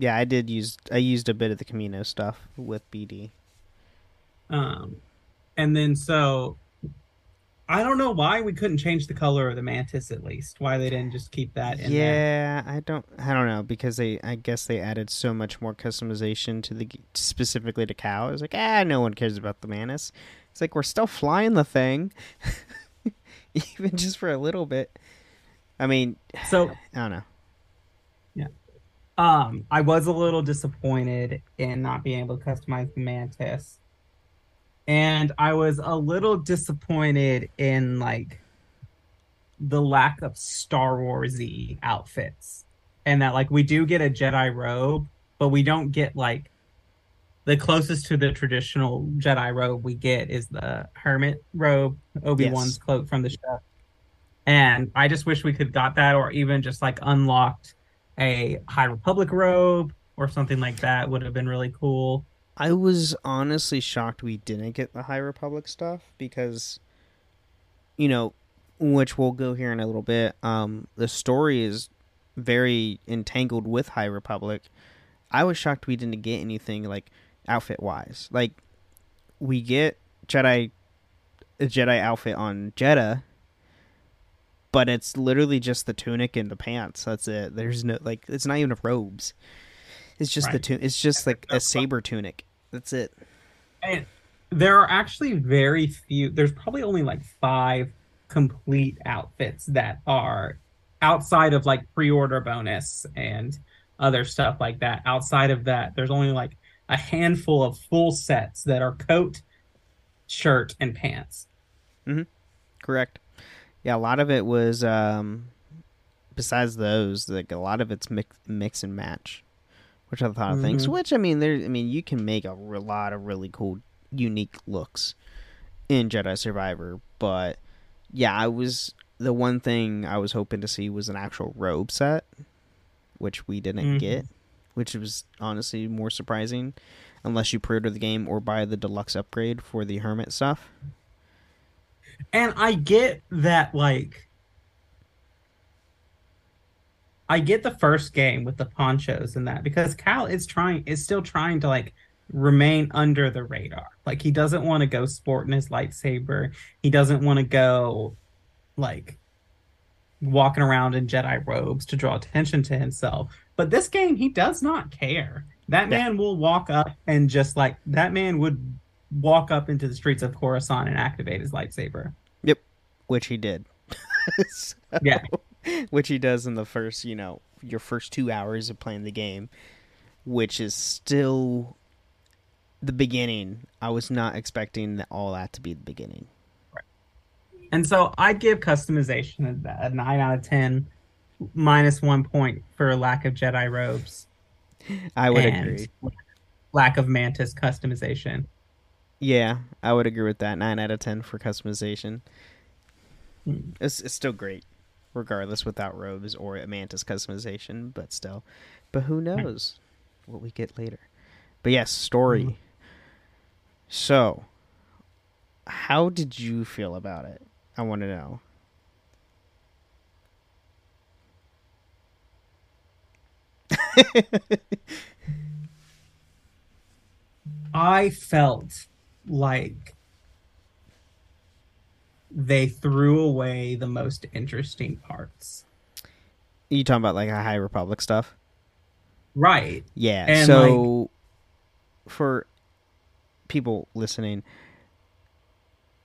Yeah, I did use I used a bit of the Camino stuff with BD.
Um, and then so I don't know why we couldn't change the color of the mantis at least. Why they didn't just keep that in there.
yeah, I don't I don't know because they I guess they added so much more customization to the specifically to Cal. It's like, ah, no one cares about the mantis." It's like we're still flying the thing. [laughs] Even just for a little bit. I mean, [sighs]
So
I don't know. Yeah.
Um I was a little disappointed in not being able to customize the mantis. And I was a little disappointed in like the lack of Star Warsy outfits. And that like we do get a Jedi robe, but we don't get like the closest to the traditional Jedi robe we get is the hermit robe, Obi-Wan's
Yes.
cloak from the show. And I just wish we could got that or even just like unlocked a High Republic robe or something like that would have been really cool.
I was honestly shocked we didn't get the High Republic stuff because, you know, which we'll go here in a little bit. Um, the story is very entangled with High Republic. I was shocked we didn't get anything like outfit wise. Like, we get Jedi, a Jedi outfit on Jeddah, but it's literally just the tunic and the pants. That's it. There's no like, it's not even robes. It's just the
Right.
tunic. It's just like a saber tunic. That's it.
And there are actually very few. There's probably only like five complete outfits that are outside of like pre-order bonus and other stuff like that. Outside of that, there's only like a handful of full sets that are coat, shirt, and pants.
Correct. Yeah, a lot of it was um besides those, like a lot of it's mix mix and match, which I thought of things.
Mhm.
Which I mean, there. I mean, you can make a re- lot of really cool, unique looks in Jedi Survivor. But yeah, I was the one thing I was hoping to see was an actual robe set, which we didn't
Mhm.
get, which was honestly more surprising, unless you pre-order the game or buy the deluxe upgrade for the hermit stuff.
And I get that, like, I get the first game with the ponchos and that because Cal is trying, is still trying to like remain under the radar. Like, he doesn't want to go sporting his lightsaber. He doesn't want to go like walking around in Jedi robes to draw attention to himself. But this game, he does not care. That
Yeah.
man will walk up and just like that man would walk up into the streets of Coruscant and activate his lightsaber.
Yep, which he did. [laughs] So-
Yeah. [laughs]
which he does in the first, you know, your first two hours of playing the game, which is still the beginning. I was not expecting all that to be the beginning.
And so I'd give customization a, a 9 out of 10, minus one point for lack of Jedi robes.
I would agree.
Lack of Mantis customization.
Yeah, I would agree with that. Nine out of ten for customization.
Hmm.
It's, it's still great, regardless without robes or a mantis customization, but still. But who knows what we get later? But yes, story.
Hmm.
So, how did you feel about it? I want to know. [laughs]
I felt like they threw away the most interesting parts.
You talking about like a High Republic stuff?
Right.
Yeah.
And,
so for people listening,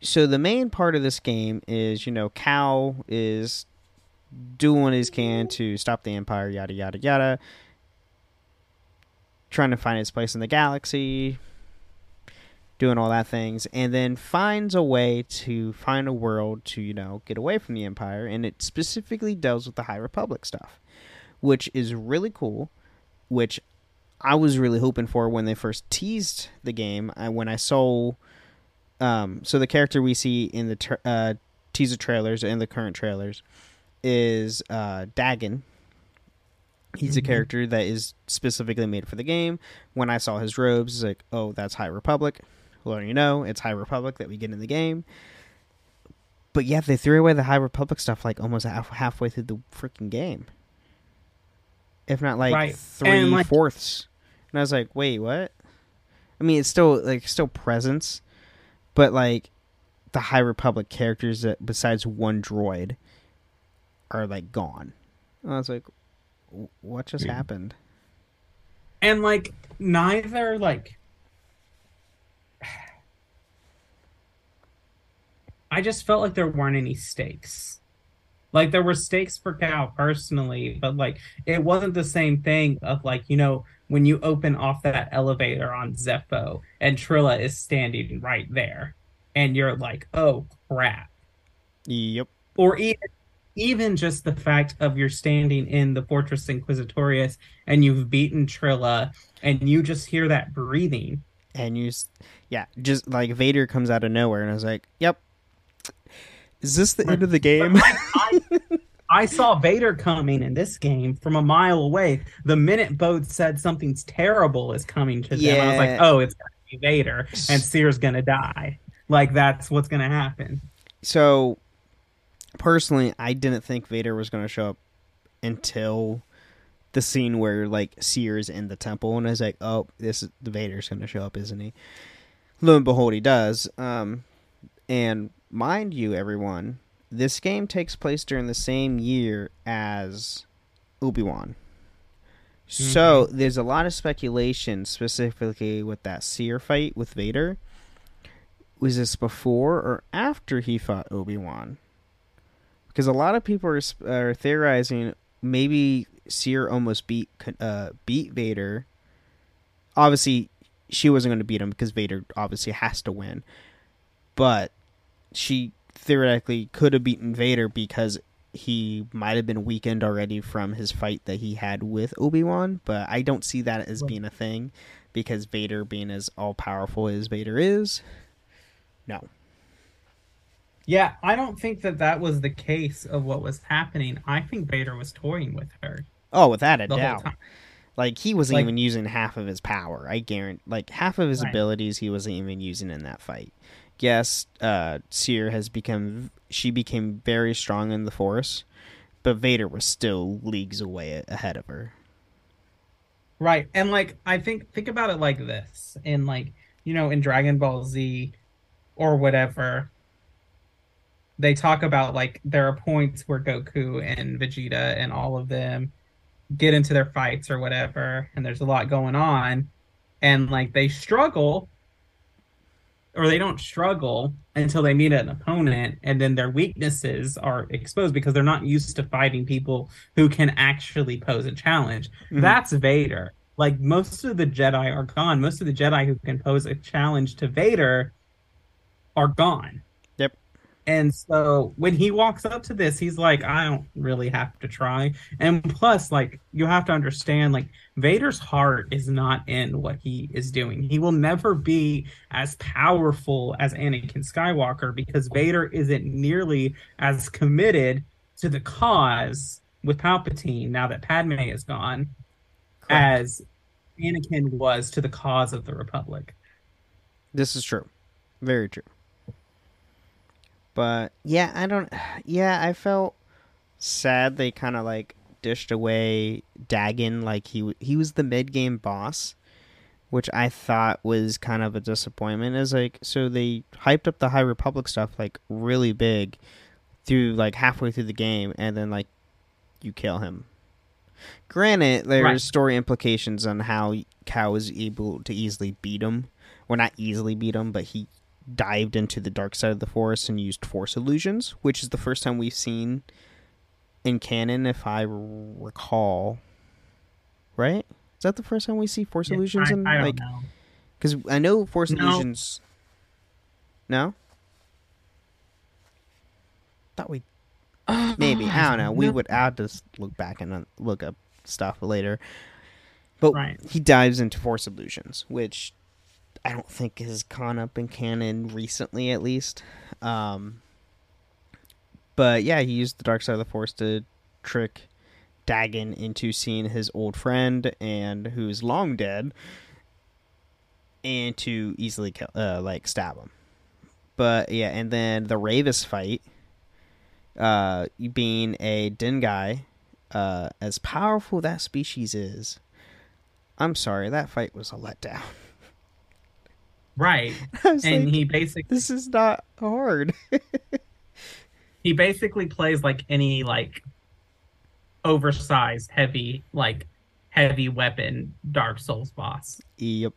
so the main part of this game is, you know, Cal is doing his can to stop the Empire, yada yada yada. Trying to find his place in the galaxy, doing all that things, and then finds a way to find a world to, you know, get away from the Empire, and it specifically deals with the High Republic stuff, which is really cool which I was really hoping for when they first teased the game. I, when I saw, um, so the character we see in the uh, teaser trailers and the current trailers is uh, Dagan. He's a
Mhm.
character that is specifically made for the game. When I saw his robes, it's like, oh, that's High Republic. Well, you know, it's High Republic that we get in the game. but yeah, they threw away the High Republic stuff like almost half, halfway through the freaking game, if not like
Right.
three
And, like-
fourths. And I was like, wait, what? I mean, it's still like still presence, but like the High Republic characters that besides one droid are like gone. And I was like, what just
Yeah.
happened?
and like neither like I just felt like there weren't any stakes. Like there were stakes for Cal personally, but like it wasn't the same thing of like, you know, when you open off that elevator on Zeffo and Trilla is standing right there and you're like, "Oh crap."
Yep.
or even even just the fact of you're standing in the Fortress Inquisitorius and you've beaten Trilla and you just hear that breathing.
and you yeah just like vader comes out of nowhere and i was like yep is this the end of the game
I, [laughs] I saw Vader coming in this game from a mile away. The minute Bode said something's terrible is coming to them, I was like, "Oh, it's gonna be Vader, and Cere's gonna die." Like that's what's gonna happen.
so personally i didn't think vader was going to show up until the scene where like Cere's in the temple and i was like oh this is the vader's going to show up isn't he lo and behold he does um and mind you everyone this game takes place during the same year as obi-wan So there's a lot of speculation, specifically with that Cere fight with Vader. Was this before or after he fought Obi Wan? Because a lot of people are, are theorizing maybe Cere almost beat uh, beat Vader. Obviously, she wasn't going to beat him because Vader obviously has to win, but she theoretically could have beaten Vader because he might have been weakened already from his fight that he had with Obi-Wan, but I don't see that as being a thing because Vader being as all powerful as Vader is. No.
Yeah, I don't think that that was the case of what was happening. I think Vader was toying with her
Oh, without a doubt. Like he wasn't
Like-
even using half of his power. I guarantee like half of his
Right.
abilities he wasn't even using in that fight. Yes, uh Cere has become she became very strong in the force, but Vader was still leagues away ahead of her.
Right. And like I think think about it like this. In like, you know, in Dragon Ball Z or whatever, they talk about like there are points where Goku and Vegeta and all of them get into their fights or whatever, and there's a lot going on, and like they struggle or they don't struggle until they meet an opponent and then their weaknesses are exposed because they're not used to fighting people who can actually pose a challenge. Mm-hmm. That's Vader. Like most of the Jedi are gone. Most of the Jedi who can pose a challenge to Vader are gone. And so when he walks up to this, he's like, I don't really have to try. And plus, like, you have to understand, like, Vader's heart is not in what he is doing. He will never be as powerful as Anakin Skywalker because Vader isn't nearly as committed to the cause with Palpatine now that Padme is gone as Anakin was to the cause of the Republic.
This is true. Very true. But yeah, I don't [sighs] yeah, I felt sad they kind of like dished away Dagan like he he was the mid-game boss, which I thought was kind of a disappointment is like so they hyped up the High Republic stuff like really big through like halfway through the game and then like you kill him. Granted, there's
Right.
story implications on how Cal was able to easily beat him. Well, not easily beat him, but he dived into the dark side of the forest and used force illusions, which is the first time we've seen in canon, if I r- recall. Right? Is that the first time we see force
Yeah,
illusions?
I,
in
I don't
like,
know.
because I know force
No.
illusions. No. Thought we maybe I don't know. We would I'll just look back and uh, look up stuff later. But
Right.
he dives into force illusions, which I don't think has gone up in canon recently, at least. Um, but yeah, he used the dark side of the force to trick Dagan into seeing his old friend and who's long dead, and to easily kill, uh, like stab him. But yeah, and then the Rayvis fight uh, being a Gen'dai, uh, as powerful that species is, I'm sorry, that fight was a letdown. [laughs]
Right. [laughs] And
like,
he basically
this is not hard. [laughs]
he basically plays like any like oversized heavy like heavy weapon Dark Souls boss.
yep.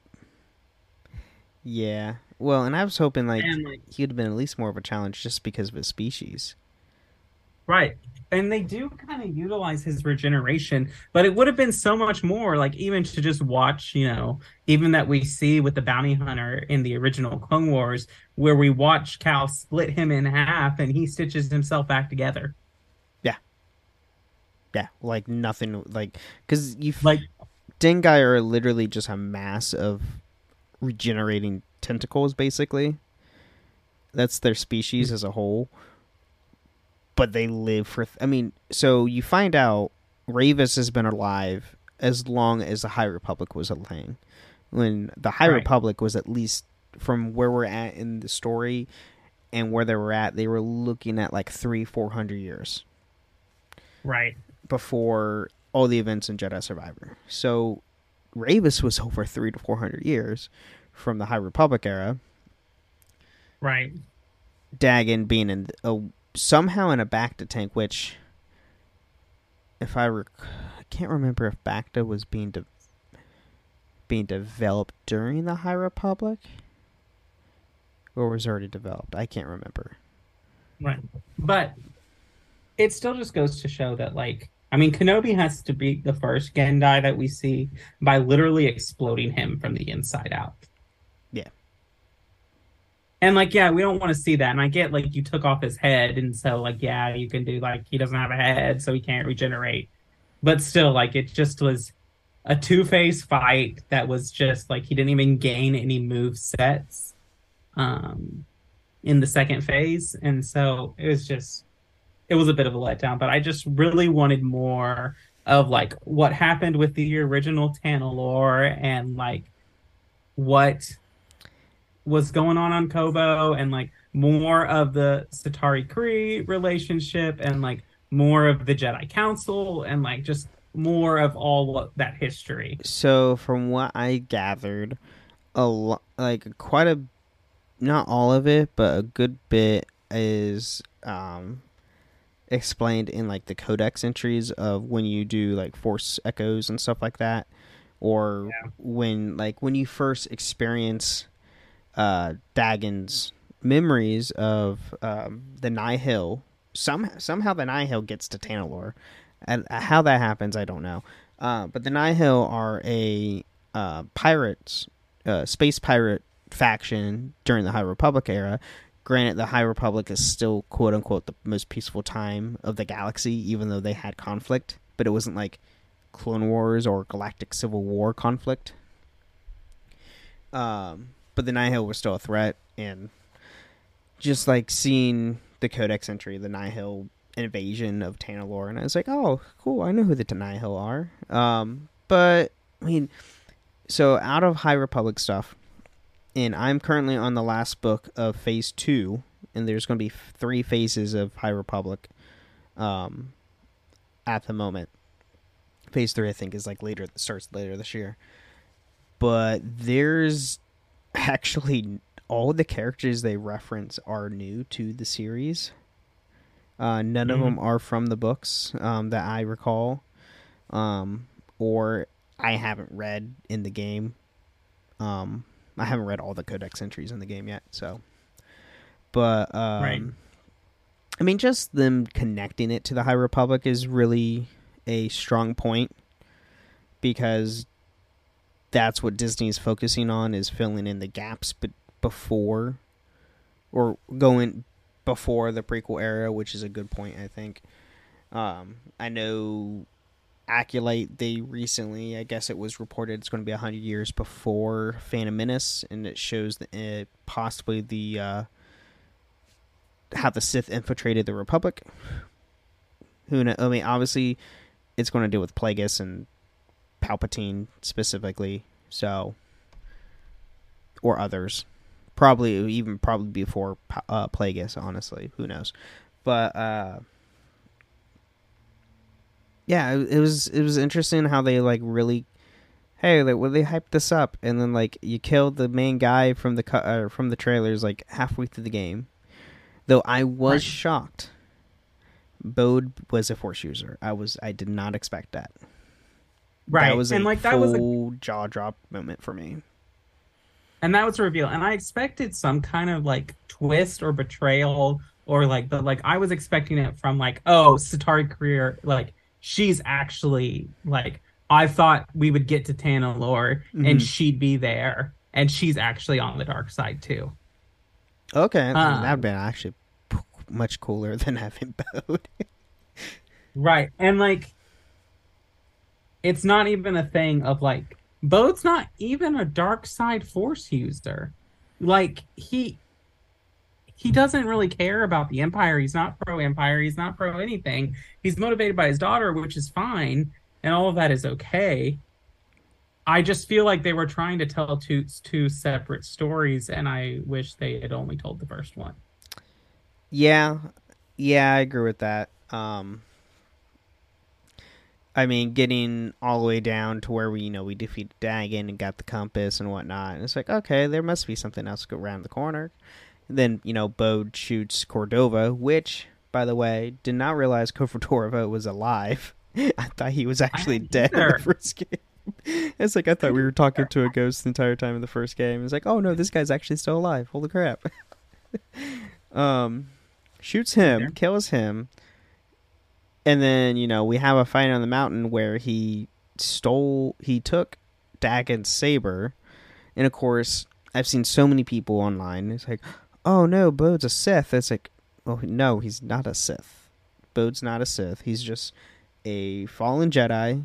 Yeah. Well, and I was hoping like
And, like-
he would have been at least more of a challenge just because of his species.
Right. And they do kind of utilize his regeneration, but it would have been so much more, like even to just watch, you know, even that we see with the bounty hunter in the original Clone Wars, where we watch Cal split him in half and he stitches himself back together.
Yeah, Yeah. like nothing like because you
Like,
Gen'dai are literally just a mass of regenerating tentacles, basically. That's their species as a whole. But they live for. Th- I mean, so you find out Rayvis has been alive as long as the High Republic was a thing. When the High
Right.
Republic was at least from where we're at in the story and where they were at, they were looking at like three, four hundred years
right.
before all the events in Jedi Survivor. So Rayvis was over three to four hundred years from the High Republic era.
Right.
Dagan being in a somehow in a Bacta tank, which if I rec- I can't remember if Bacta was being de- being developed during the High Republic or was already developed. I can't remember.
Right. But it still just goes to show that, like, I mean, Kenobi has to beat the first Gendai that we see by literally exploding him from the inside out. And, like, yeah, we don't want to see that. And I get, like, you took off his head. And so, like, yeah, you can do, like, he doesn't have a head, so he can't regenerate. But still, like, it just was a two phase fight that was just, like, he didn't even gain any move sets. Um, in the second phase and so it was just it was a bit of a letdown but i just really wanted more of like what happened with the original Tanalorr and like what was going on on Koboh and like more of the Santari Khri relationship and like more of the Jedi Council and like just more of all that history.
So from what I gathered, a lot, like quite a, not all of it, but a good bit is um explained in like the codex entries of when you do like force echoes and stuff like that, or
Yeah.
when like when you first experience uh Dagan's memories of um the Nihil. Some somehow the Nihil gets to Tanalorr. And how that happens, I don't know. Uh, but the Nihil are a uh, pirates, uh, space pirate faction during the High Republic era. Granted, the High Republic is still quote unquote the most peaceful time of the galaxy, even though they had conflict. But it wasn't like Clone Wars or Galactic Civil War conflict. Um, but the Nihil was still a threat, and just like seeing the Codex entry, the Nihil invasion of Tanalorr, and I was like, oh, cool, I know who the Nihil are. Um, but I mean, so out of High Republic stuff, and I'm currently on the last book of Phase Two, and there's going to be three phases of High Republic, um, at the moment. Phase Three, I think, is like later, starts later this year. But there's actually all the characters they reference are new to the series. Uh, none of
Mhm.
them are from the books um, that I recall, um, or I haven't read in the game. Um, I haven't read all the codex entries in the game yet, so. But um,
Right.
I mean, just them connecting it to the High Republic is really a strong point because that's what Disney's focusing on is filling in the gaps, but before or going before the prequel era, which is a good point, I think. Um, I know Acolyte, they recently, I guess it was reported it's going to be 100 years before Phantom Menace, and it shows the, uh, possibly the uh, how the Sith infiltrated the Republic. Who know? I mean, obviously, it's going to deal with Plagueis and Palpatine specifically, so or others. Probably even probably before uh, Plagueis, honestly. Who knows? But uh yeah, it, it was it was interesting how they like really hey, like well they hyped this up and then like you killed the main guy from the cu- uh, from the trailers like halfway through the game. Though I was
Right.
shocked. Bode was a force user. I was I did not expect that.
Right
That was
and like that was a
jaw drop moment for me.
and that was a reveal and i expected some kind of like twist or betrayal or like but like i was expecting it from like oh Santari Khri like she's actually like i thought we would get to Tanalorr
Mhm.
and she'd be there and she's actually on the dark side too
Okay,
Um,
that'd been actually much cooler than [laughs] having Bode.
right and like it's not even a thing of like bode's not even a dark side force user. Like he he doesn't really care about the empire. He's not pro empire he's not pro anything he's motivated by his daughter which is fine and all of that is okay. I just feel like they were trying to tell two two separate stories and i wish they had only told the first one.
Yeah, yeah, I agree with that. Um, I mean, getting all the way down to where we, you know, we defeated Dagan and got the compass and whatnot. And it's like, okay, there must be something else go around the corner. And then, you know, Bode shoots Cordova, which, by the way, did not realize Cordova was alive. [laughs] I thought he was actually dead in the first [laughs] game. It's like I thought we were talking to a ghost the entire time in the first game. It's like, oh no, this guy's actually still alive. Holy crap! [laughs] um, shoots him, kills him, and then you know we have a fight on the mountain where he stole, he took Dagan's saber, and of course I've seen so many people online. It's like, oh no, Bode's a Sith. It's like, oh no, he's not a Sith. Bode's not a Sith. He's just a fallen Jedi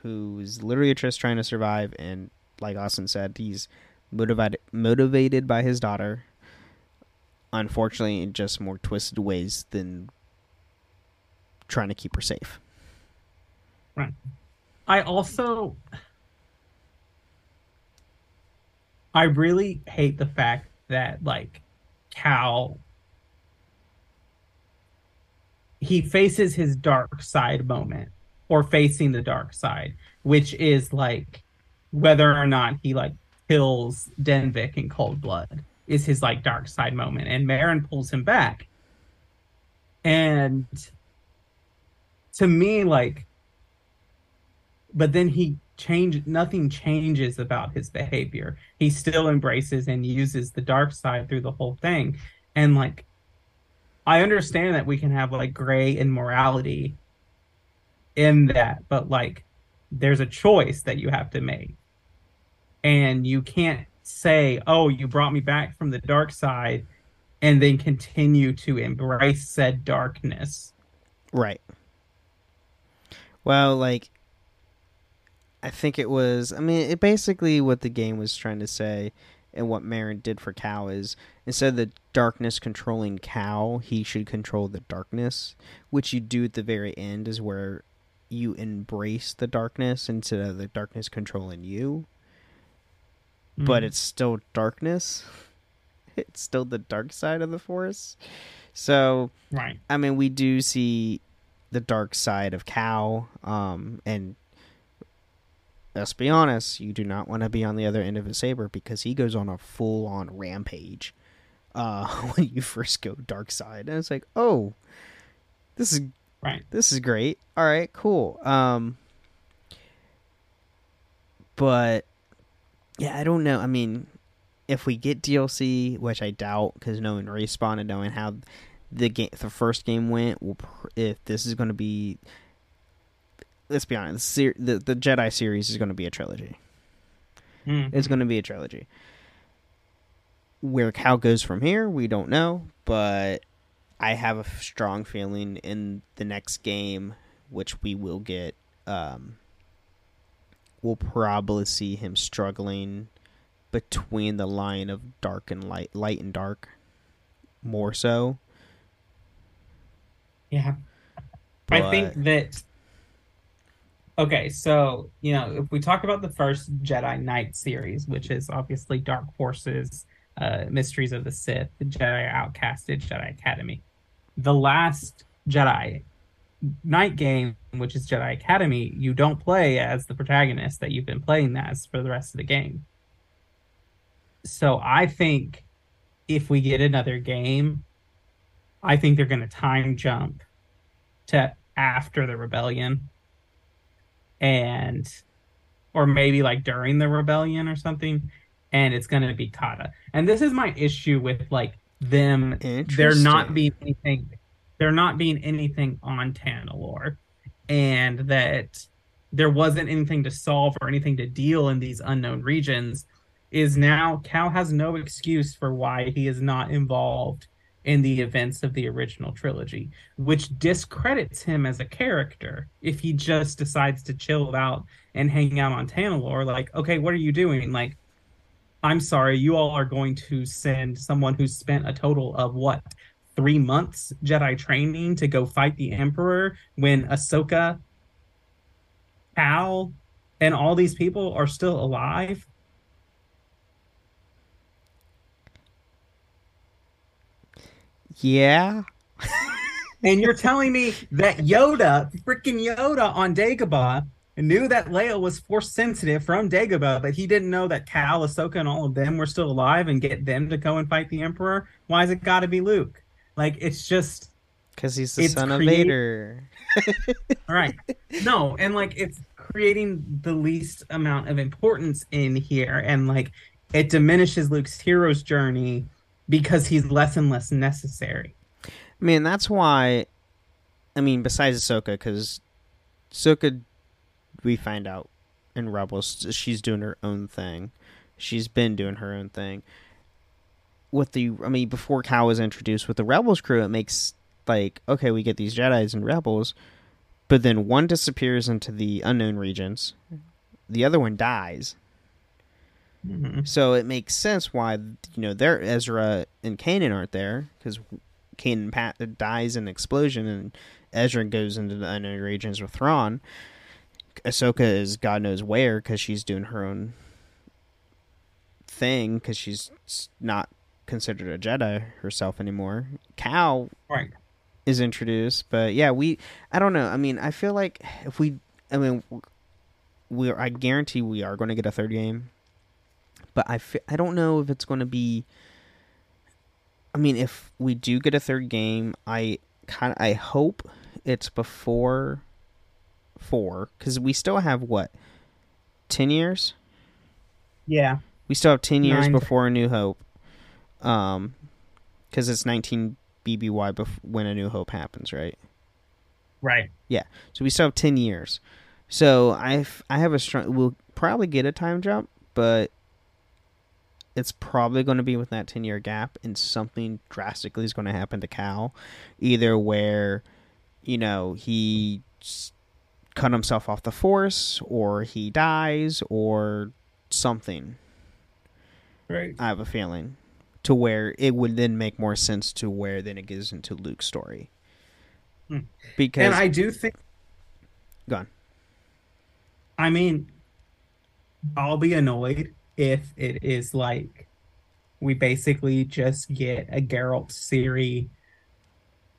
who's literally just trying to survive. And like Austin said, he's motivated motivated by his daughter. Unfortunately, in just more twisted ways than trying to keep her safe. Right.
I also I really hate the fact that like Cal he faces his dark side moment or facing the dark side, which is like whether or not he like kills Denvik in cold blood is his like dark side moment and Marin pulls him back. And to me like but then he change nothing changes about his behavior. He still embraces and uses the dark side through the whole thing. And like i understand that we can have like gray and morality in that but like there's a choice that you have to make. And you can't say oh you brought me back from the dark side and then continue to embrace said darkness.
Right. Well, like I think it was I mean, it basically what the game was trying to say and what Marin did for Cal is instead of the darkness controlling Cal, he should control the darkness, which you do at the very end is where you embrace the darkness instead of the darkness controlling you. But
Mhm.
it's still darkness. [laughs] It's still the dark side of the force. So,
right
I mean, we do see the dark side of Cal. um, and let's be honest, you do not want to be on the other end of his saber because he goes on a full-on rampage uh, [laughs] when you first go dark side, and it's like, oh, this is
right
this is great. All right, cool. Um, but yeah, I don't know. I mean, if we get DLC, which I doubt, because knowing respawn and knowing how the game, the first game went, will pr- if this is going to be, let's be honest, the, the Jedi series is going to be a trilogy.
Mhm.
It's going to be a trilogy. Where Cal goes from here, we don't know, but I have a strong feeling in the next game, which we will get, um, we'll probably see him struggling between the line of dark and light, light and dark, more so.
Yeah. I think that Okay, so, you know, if we talk about the first Jedi Knight series, which is obviously Dark Forces, uh, Mysteries of the Sith, the Jedi Outcasted, Jedi Academy. the last Jedi Knight game, which is Jedi Academy, you don't play as the protagonist that you've been playing as for the rest of the game. So I think if we get another game, I think they're going to time jump to after the rebellion and or maybe like during the rebellion or something and it's going to be Kata. And this is my issue with like them they're not being anything they're not being anything on Tanalorr and that there wasn't anything to solve or anything to deal in these unknown regions is now Cal has no excuse for why he is not involved in the events of the original trilogy, which discredits him as a character if he just decides to chill out and hang out on Tanalorr. Like, okay, what are you doing? Like, I'm sorry, you all are going to send someone who's spent a total of what three months Jedi training to go fight the Emperor when Ahsoka, Cal, and all these people are still alive.
Yeah.
And you're telling me that Yoda, freaking Yoda on Dagobah, knew that Leia was force sensitive from Dagobah, but he didn't know that Cal, Ahsoka, and all of them were still alive and get them to go and fight the Emperor? Why has it got to be Luke? Like, it's just.
Because he's the son of Vader.
All [laughs] right. No, and like it's creating the least amount of importance in here, and like it diminishes Luke's hero's journey because he's less and less necessary.
I mean, that's why. I mean, besides Ahsoka, because Ahsoka, we find out in Rebels, she's doing her own thing. She's been doing her own thing. With the, I mean, before Cal was introduced with the Rebels crew, it makes like okay, we get these Jedi's and Rebels, but then one disappears into the unknown regions, the other one dies.
Mhm.
So it makes sense why you know they're Ezra and Kanan aren't there because Kanan Pat dies in an explosion and Ezra goes into the unknown regions with Thrawn. Ahsoka is God knows where because she's doing her own thing because she's not considered a Jedi herself anymore. Cal
Right.
is introduced, but yeah, we I don't know. I mean, I feel like if we, I mean, we I guarantee we are going to get a third game, but I I don't know if it's going to be. I mean, if we do get a third game, I kind I hope it's before four because we still have what ten years.
Yeah.
We still have ten years
Nine.
before A New Hope, um, because it's nineteen BBY bef- when A New Hope happens, right?
Right.
Yeah. So we still have ten years. So I I have a strong. We'll probably get a time jump, but it's probably going to be with that ten year gap, and something drastically is going to happen to Cal, either where, you know, he cut himself off the Force, or he dies, or something.
Right.
I have a feeling to where it would then make more sense to where then it goes into Luke's story.
Hmm.
Because
And I do think
gone.
I mean, I'll be annoyed if it is like we basically just get a Geralt Ciri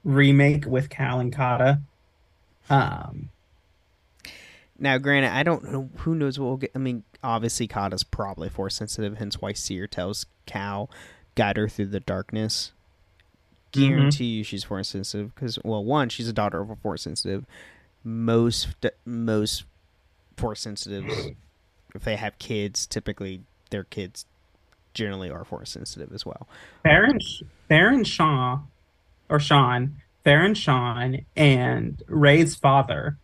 remake with Cal and Kata. Um,
Now, granted, I don't know who knows what we'll get. I mean, obviously, Kata's probably force sensitive, hence why Cere tells Cal, guide her through the darkness. Guarantee you she's force sensitive because, well, one, she's a daughter of a force sensitive. Most most force sensitives, if they have kids, typically their kids generally are force sensitive as well.
Theron, Theron Shaw, or Sean, Theron Sean, and Rey's father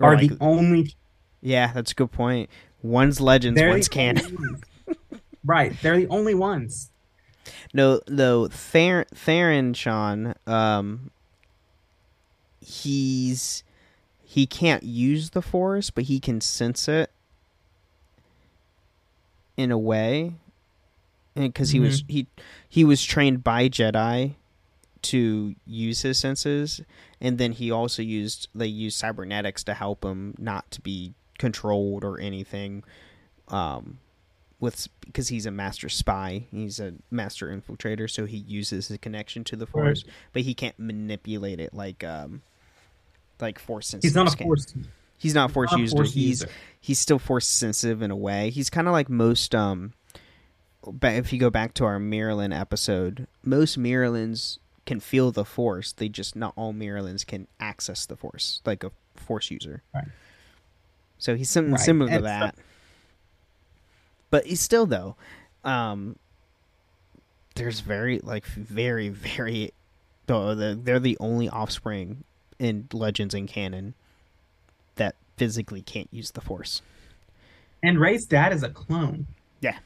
are
like-
the only.
yeah, that's a good point. One's legends,
They're
one's canon.
right, they're the only ones.
No, though Ther- Theron Sean, um, he's he can't use the Force, but he can sense it in a way, because he was he he was trained by Jedi to use his senses, and then he also used they used cybernetics to help him not to be controlled or anything. Um, with because he's a master spy. He's a master infiltrator, so he uses his connection to the force, but he can't manipulate it like um like force.
He's not a force.
He's not force
not
user.
force
he's
user.
he's still force sensitive in a way. He's kind of like most um. But if you go back to our Mirrorlin episode, most Mirrorlins can feel the force. They just not all Mirrorlins can access the force like a force user.
Right.
So he's something
Right.
similar to
And so-
that. But he's still though, um, there's very like very very, though the, they're the only offspring in Legends and canon physically can't use the Force.
And Rey's dad is a clone.
Yeah.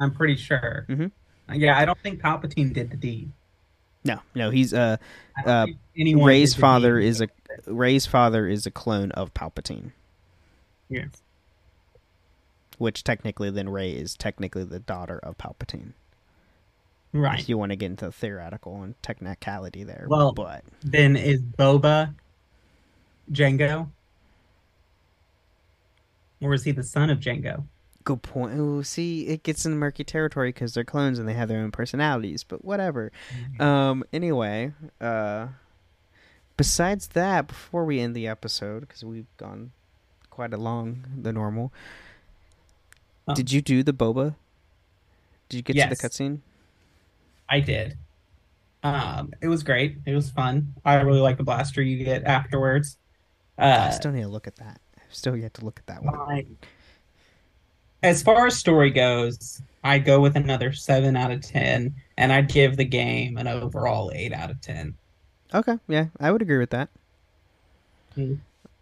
I'm pretty sure.
Mhm.
Yeah, I don't think Palpatine did the deed.
No, no, he's uh, uh
Rey's
father is a Rey's father is a clone of Palpatine,
Yes.
which technically then Ray is technically the daughter of Palpatine.
Right.
If you want to get into theoretical and technicality there,
Well-
but
Then is Boba Django? Or is he the son of Django?
Good point. Oh, see, it gets into murky territory because they're clones and they have their own personalities. But whatever. Um. Anyway, uh, besides that, before we end the episode, because we've gone quite along the normal,
Oh.
did you do the boba? Did you get to the cutscene?
I did. Um, it was great. It was fun. I really like the blaster you get afterwards.
I
Uh,
still need to look at that. I still yet to look at that one.
I- as far as story goes, I'd go with another seven out of ten, and I'd give the game an overall eight out of ten.
Okay, yeah, I would agree with that.
Hmm.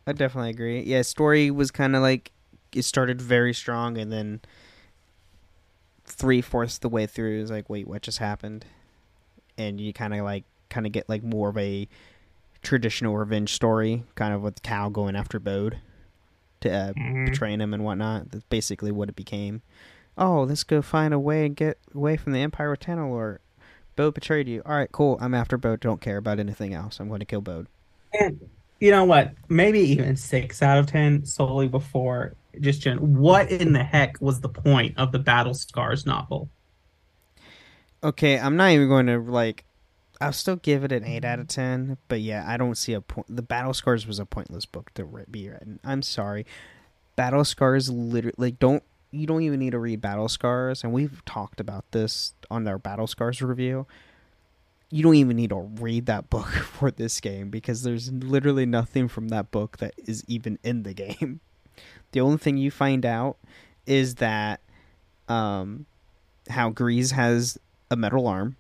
I definitely agree. Yeah, story was kind of like it started very strong, and then three fourths the way through is like, wait, what just happened? And you kind of like kind of get like more of a traditional revenge story, kind of with Cal going after Bode to uh,
Mhm.
betraying him and whatnot. That's basically what it became. Oh, let's go find a way and get away from the Empire with Tanalorr. Bode betrayed you. All right, cool. I'm after Bode. Don't care about anything else. I'm going to kill Bode.
And you know what? Maybe even six out of ten solely before just gen- what in the heck was the point of the Battle Scars novel?
Okay, I'm not even going to like. I'll still give it an eight out of ten, but yeah, I don't see a point. The Battle Scars was a pointless book to ri- be written. I'm sorry. Battle Scars literally like don't you don't even need to read Battle Scars, and we've talked about this on our Battle Scars review. You don't even need to read that book [laughs] for this game because there's literally nothing from that book that is even in the game. [laughs] The only thing you find out is that um how Greez has a metal arm.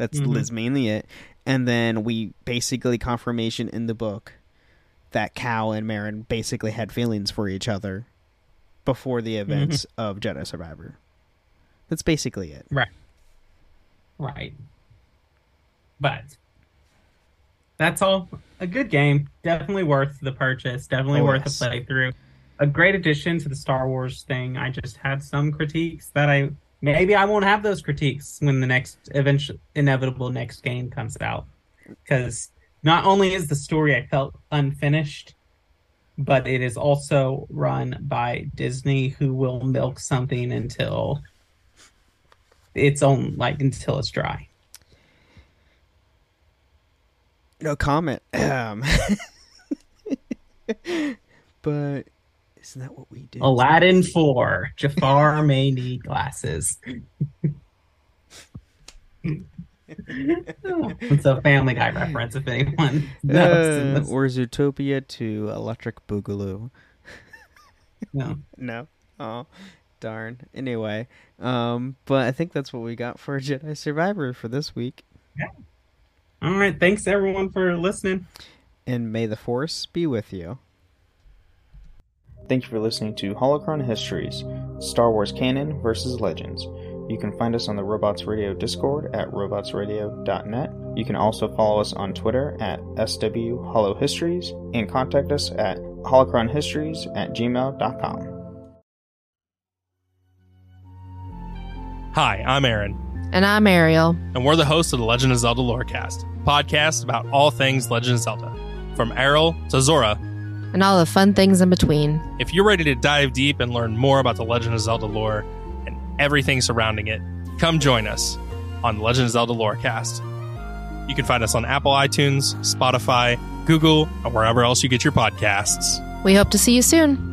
That's
mm-hmm.
that's mainly it. And then we basically confirmation in the book that Cal and Marin basically had feelings for each other before the mm-hmm. events of Jedi Survivor. That's basically it.
Right. Right. But that's all. A good game. Definitely worth the purchase. Definitely
Oh,
worth
yes.
the playthrough. A great addition to the Star Wars thing. I just had some critiques that I maybe I won't have those critiques when the next eventual inevitable next game comes out. Because not only is the story I felt unfinished, but it is also run by Disney, who will milk something until its own like until it's dry.
No comment. Um, [clears throat] but isn't that what we do?
Aladdin 4. Jafar [laughs] may need glasses. [laughs] it's a Family Guy reference, if anyone [laughs] knows.
Uh, or Zootopia to Electric Boogaloo.
No.
No. Oh, darn. Anyway, um, but I think that's what we got for Jedi Survivor for this week. Yeah.
All right. Thanks, everyone, for listening.
And may the Force be with you.
Thank you for listening to Holocron Histories Star Wars Canon versus Legends. You can find us on the Robots Radio Discord at robotsradio.net. You can also follow us on Twitter at SW Holo Histories and contact us at holocronhistories at gmail.com.
Hi, I'm Aaron,
And I'm Ariel.
and we're the hosts of the Legend of Zelda Lorecast, a podcast about all things Legend of Zelda, from Errol to Zora, and all the fun things in between.
If you're ready to dive deep and learn more about the Legend of Zelda lore and everything surrounding it, come join us on the Legend of Zelda Lorecast. You can find us on Apple iTunes, Spotify, Google, or wherever else you get your podcasts.
We hope to see you soon.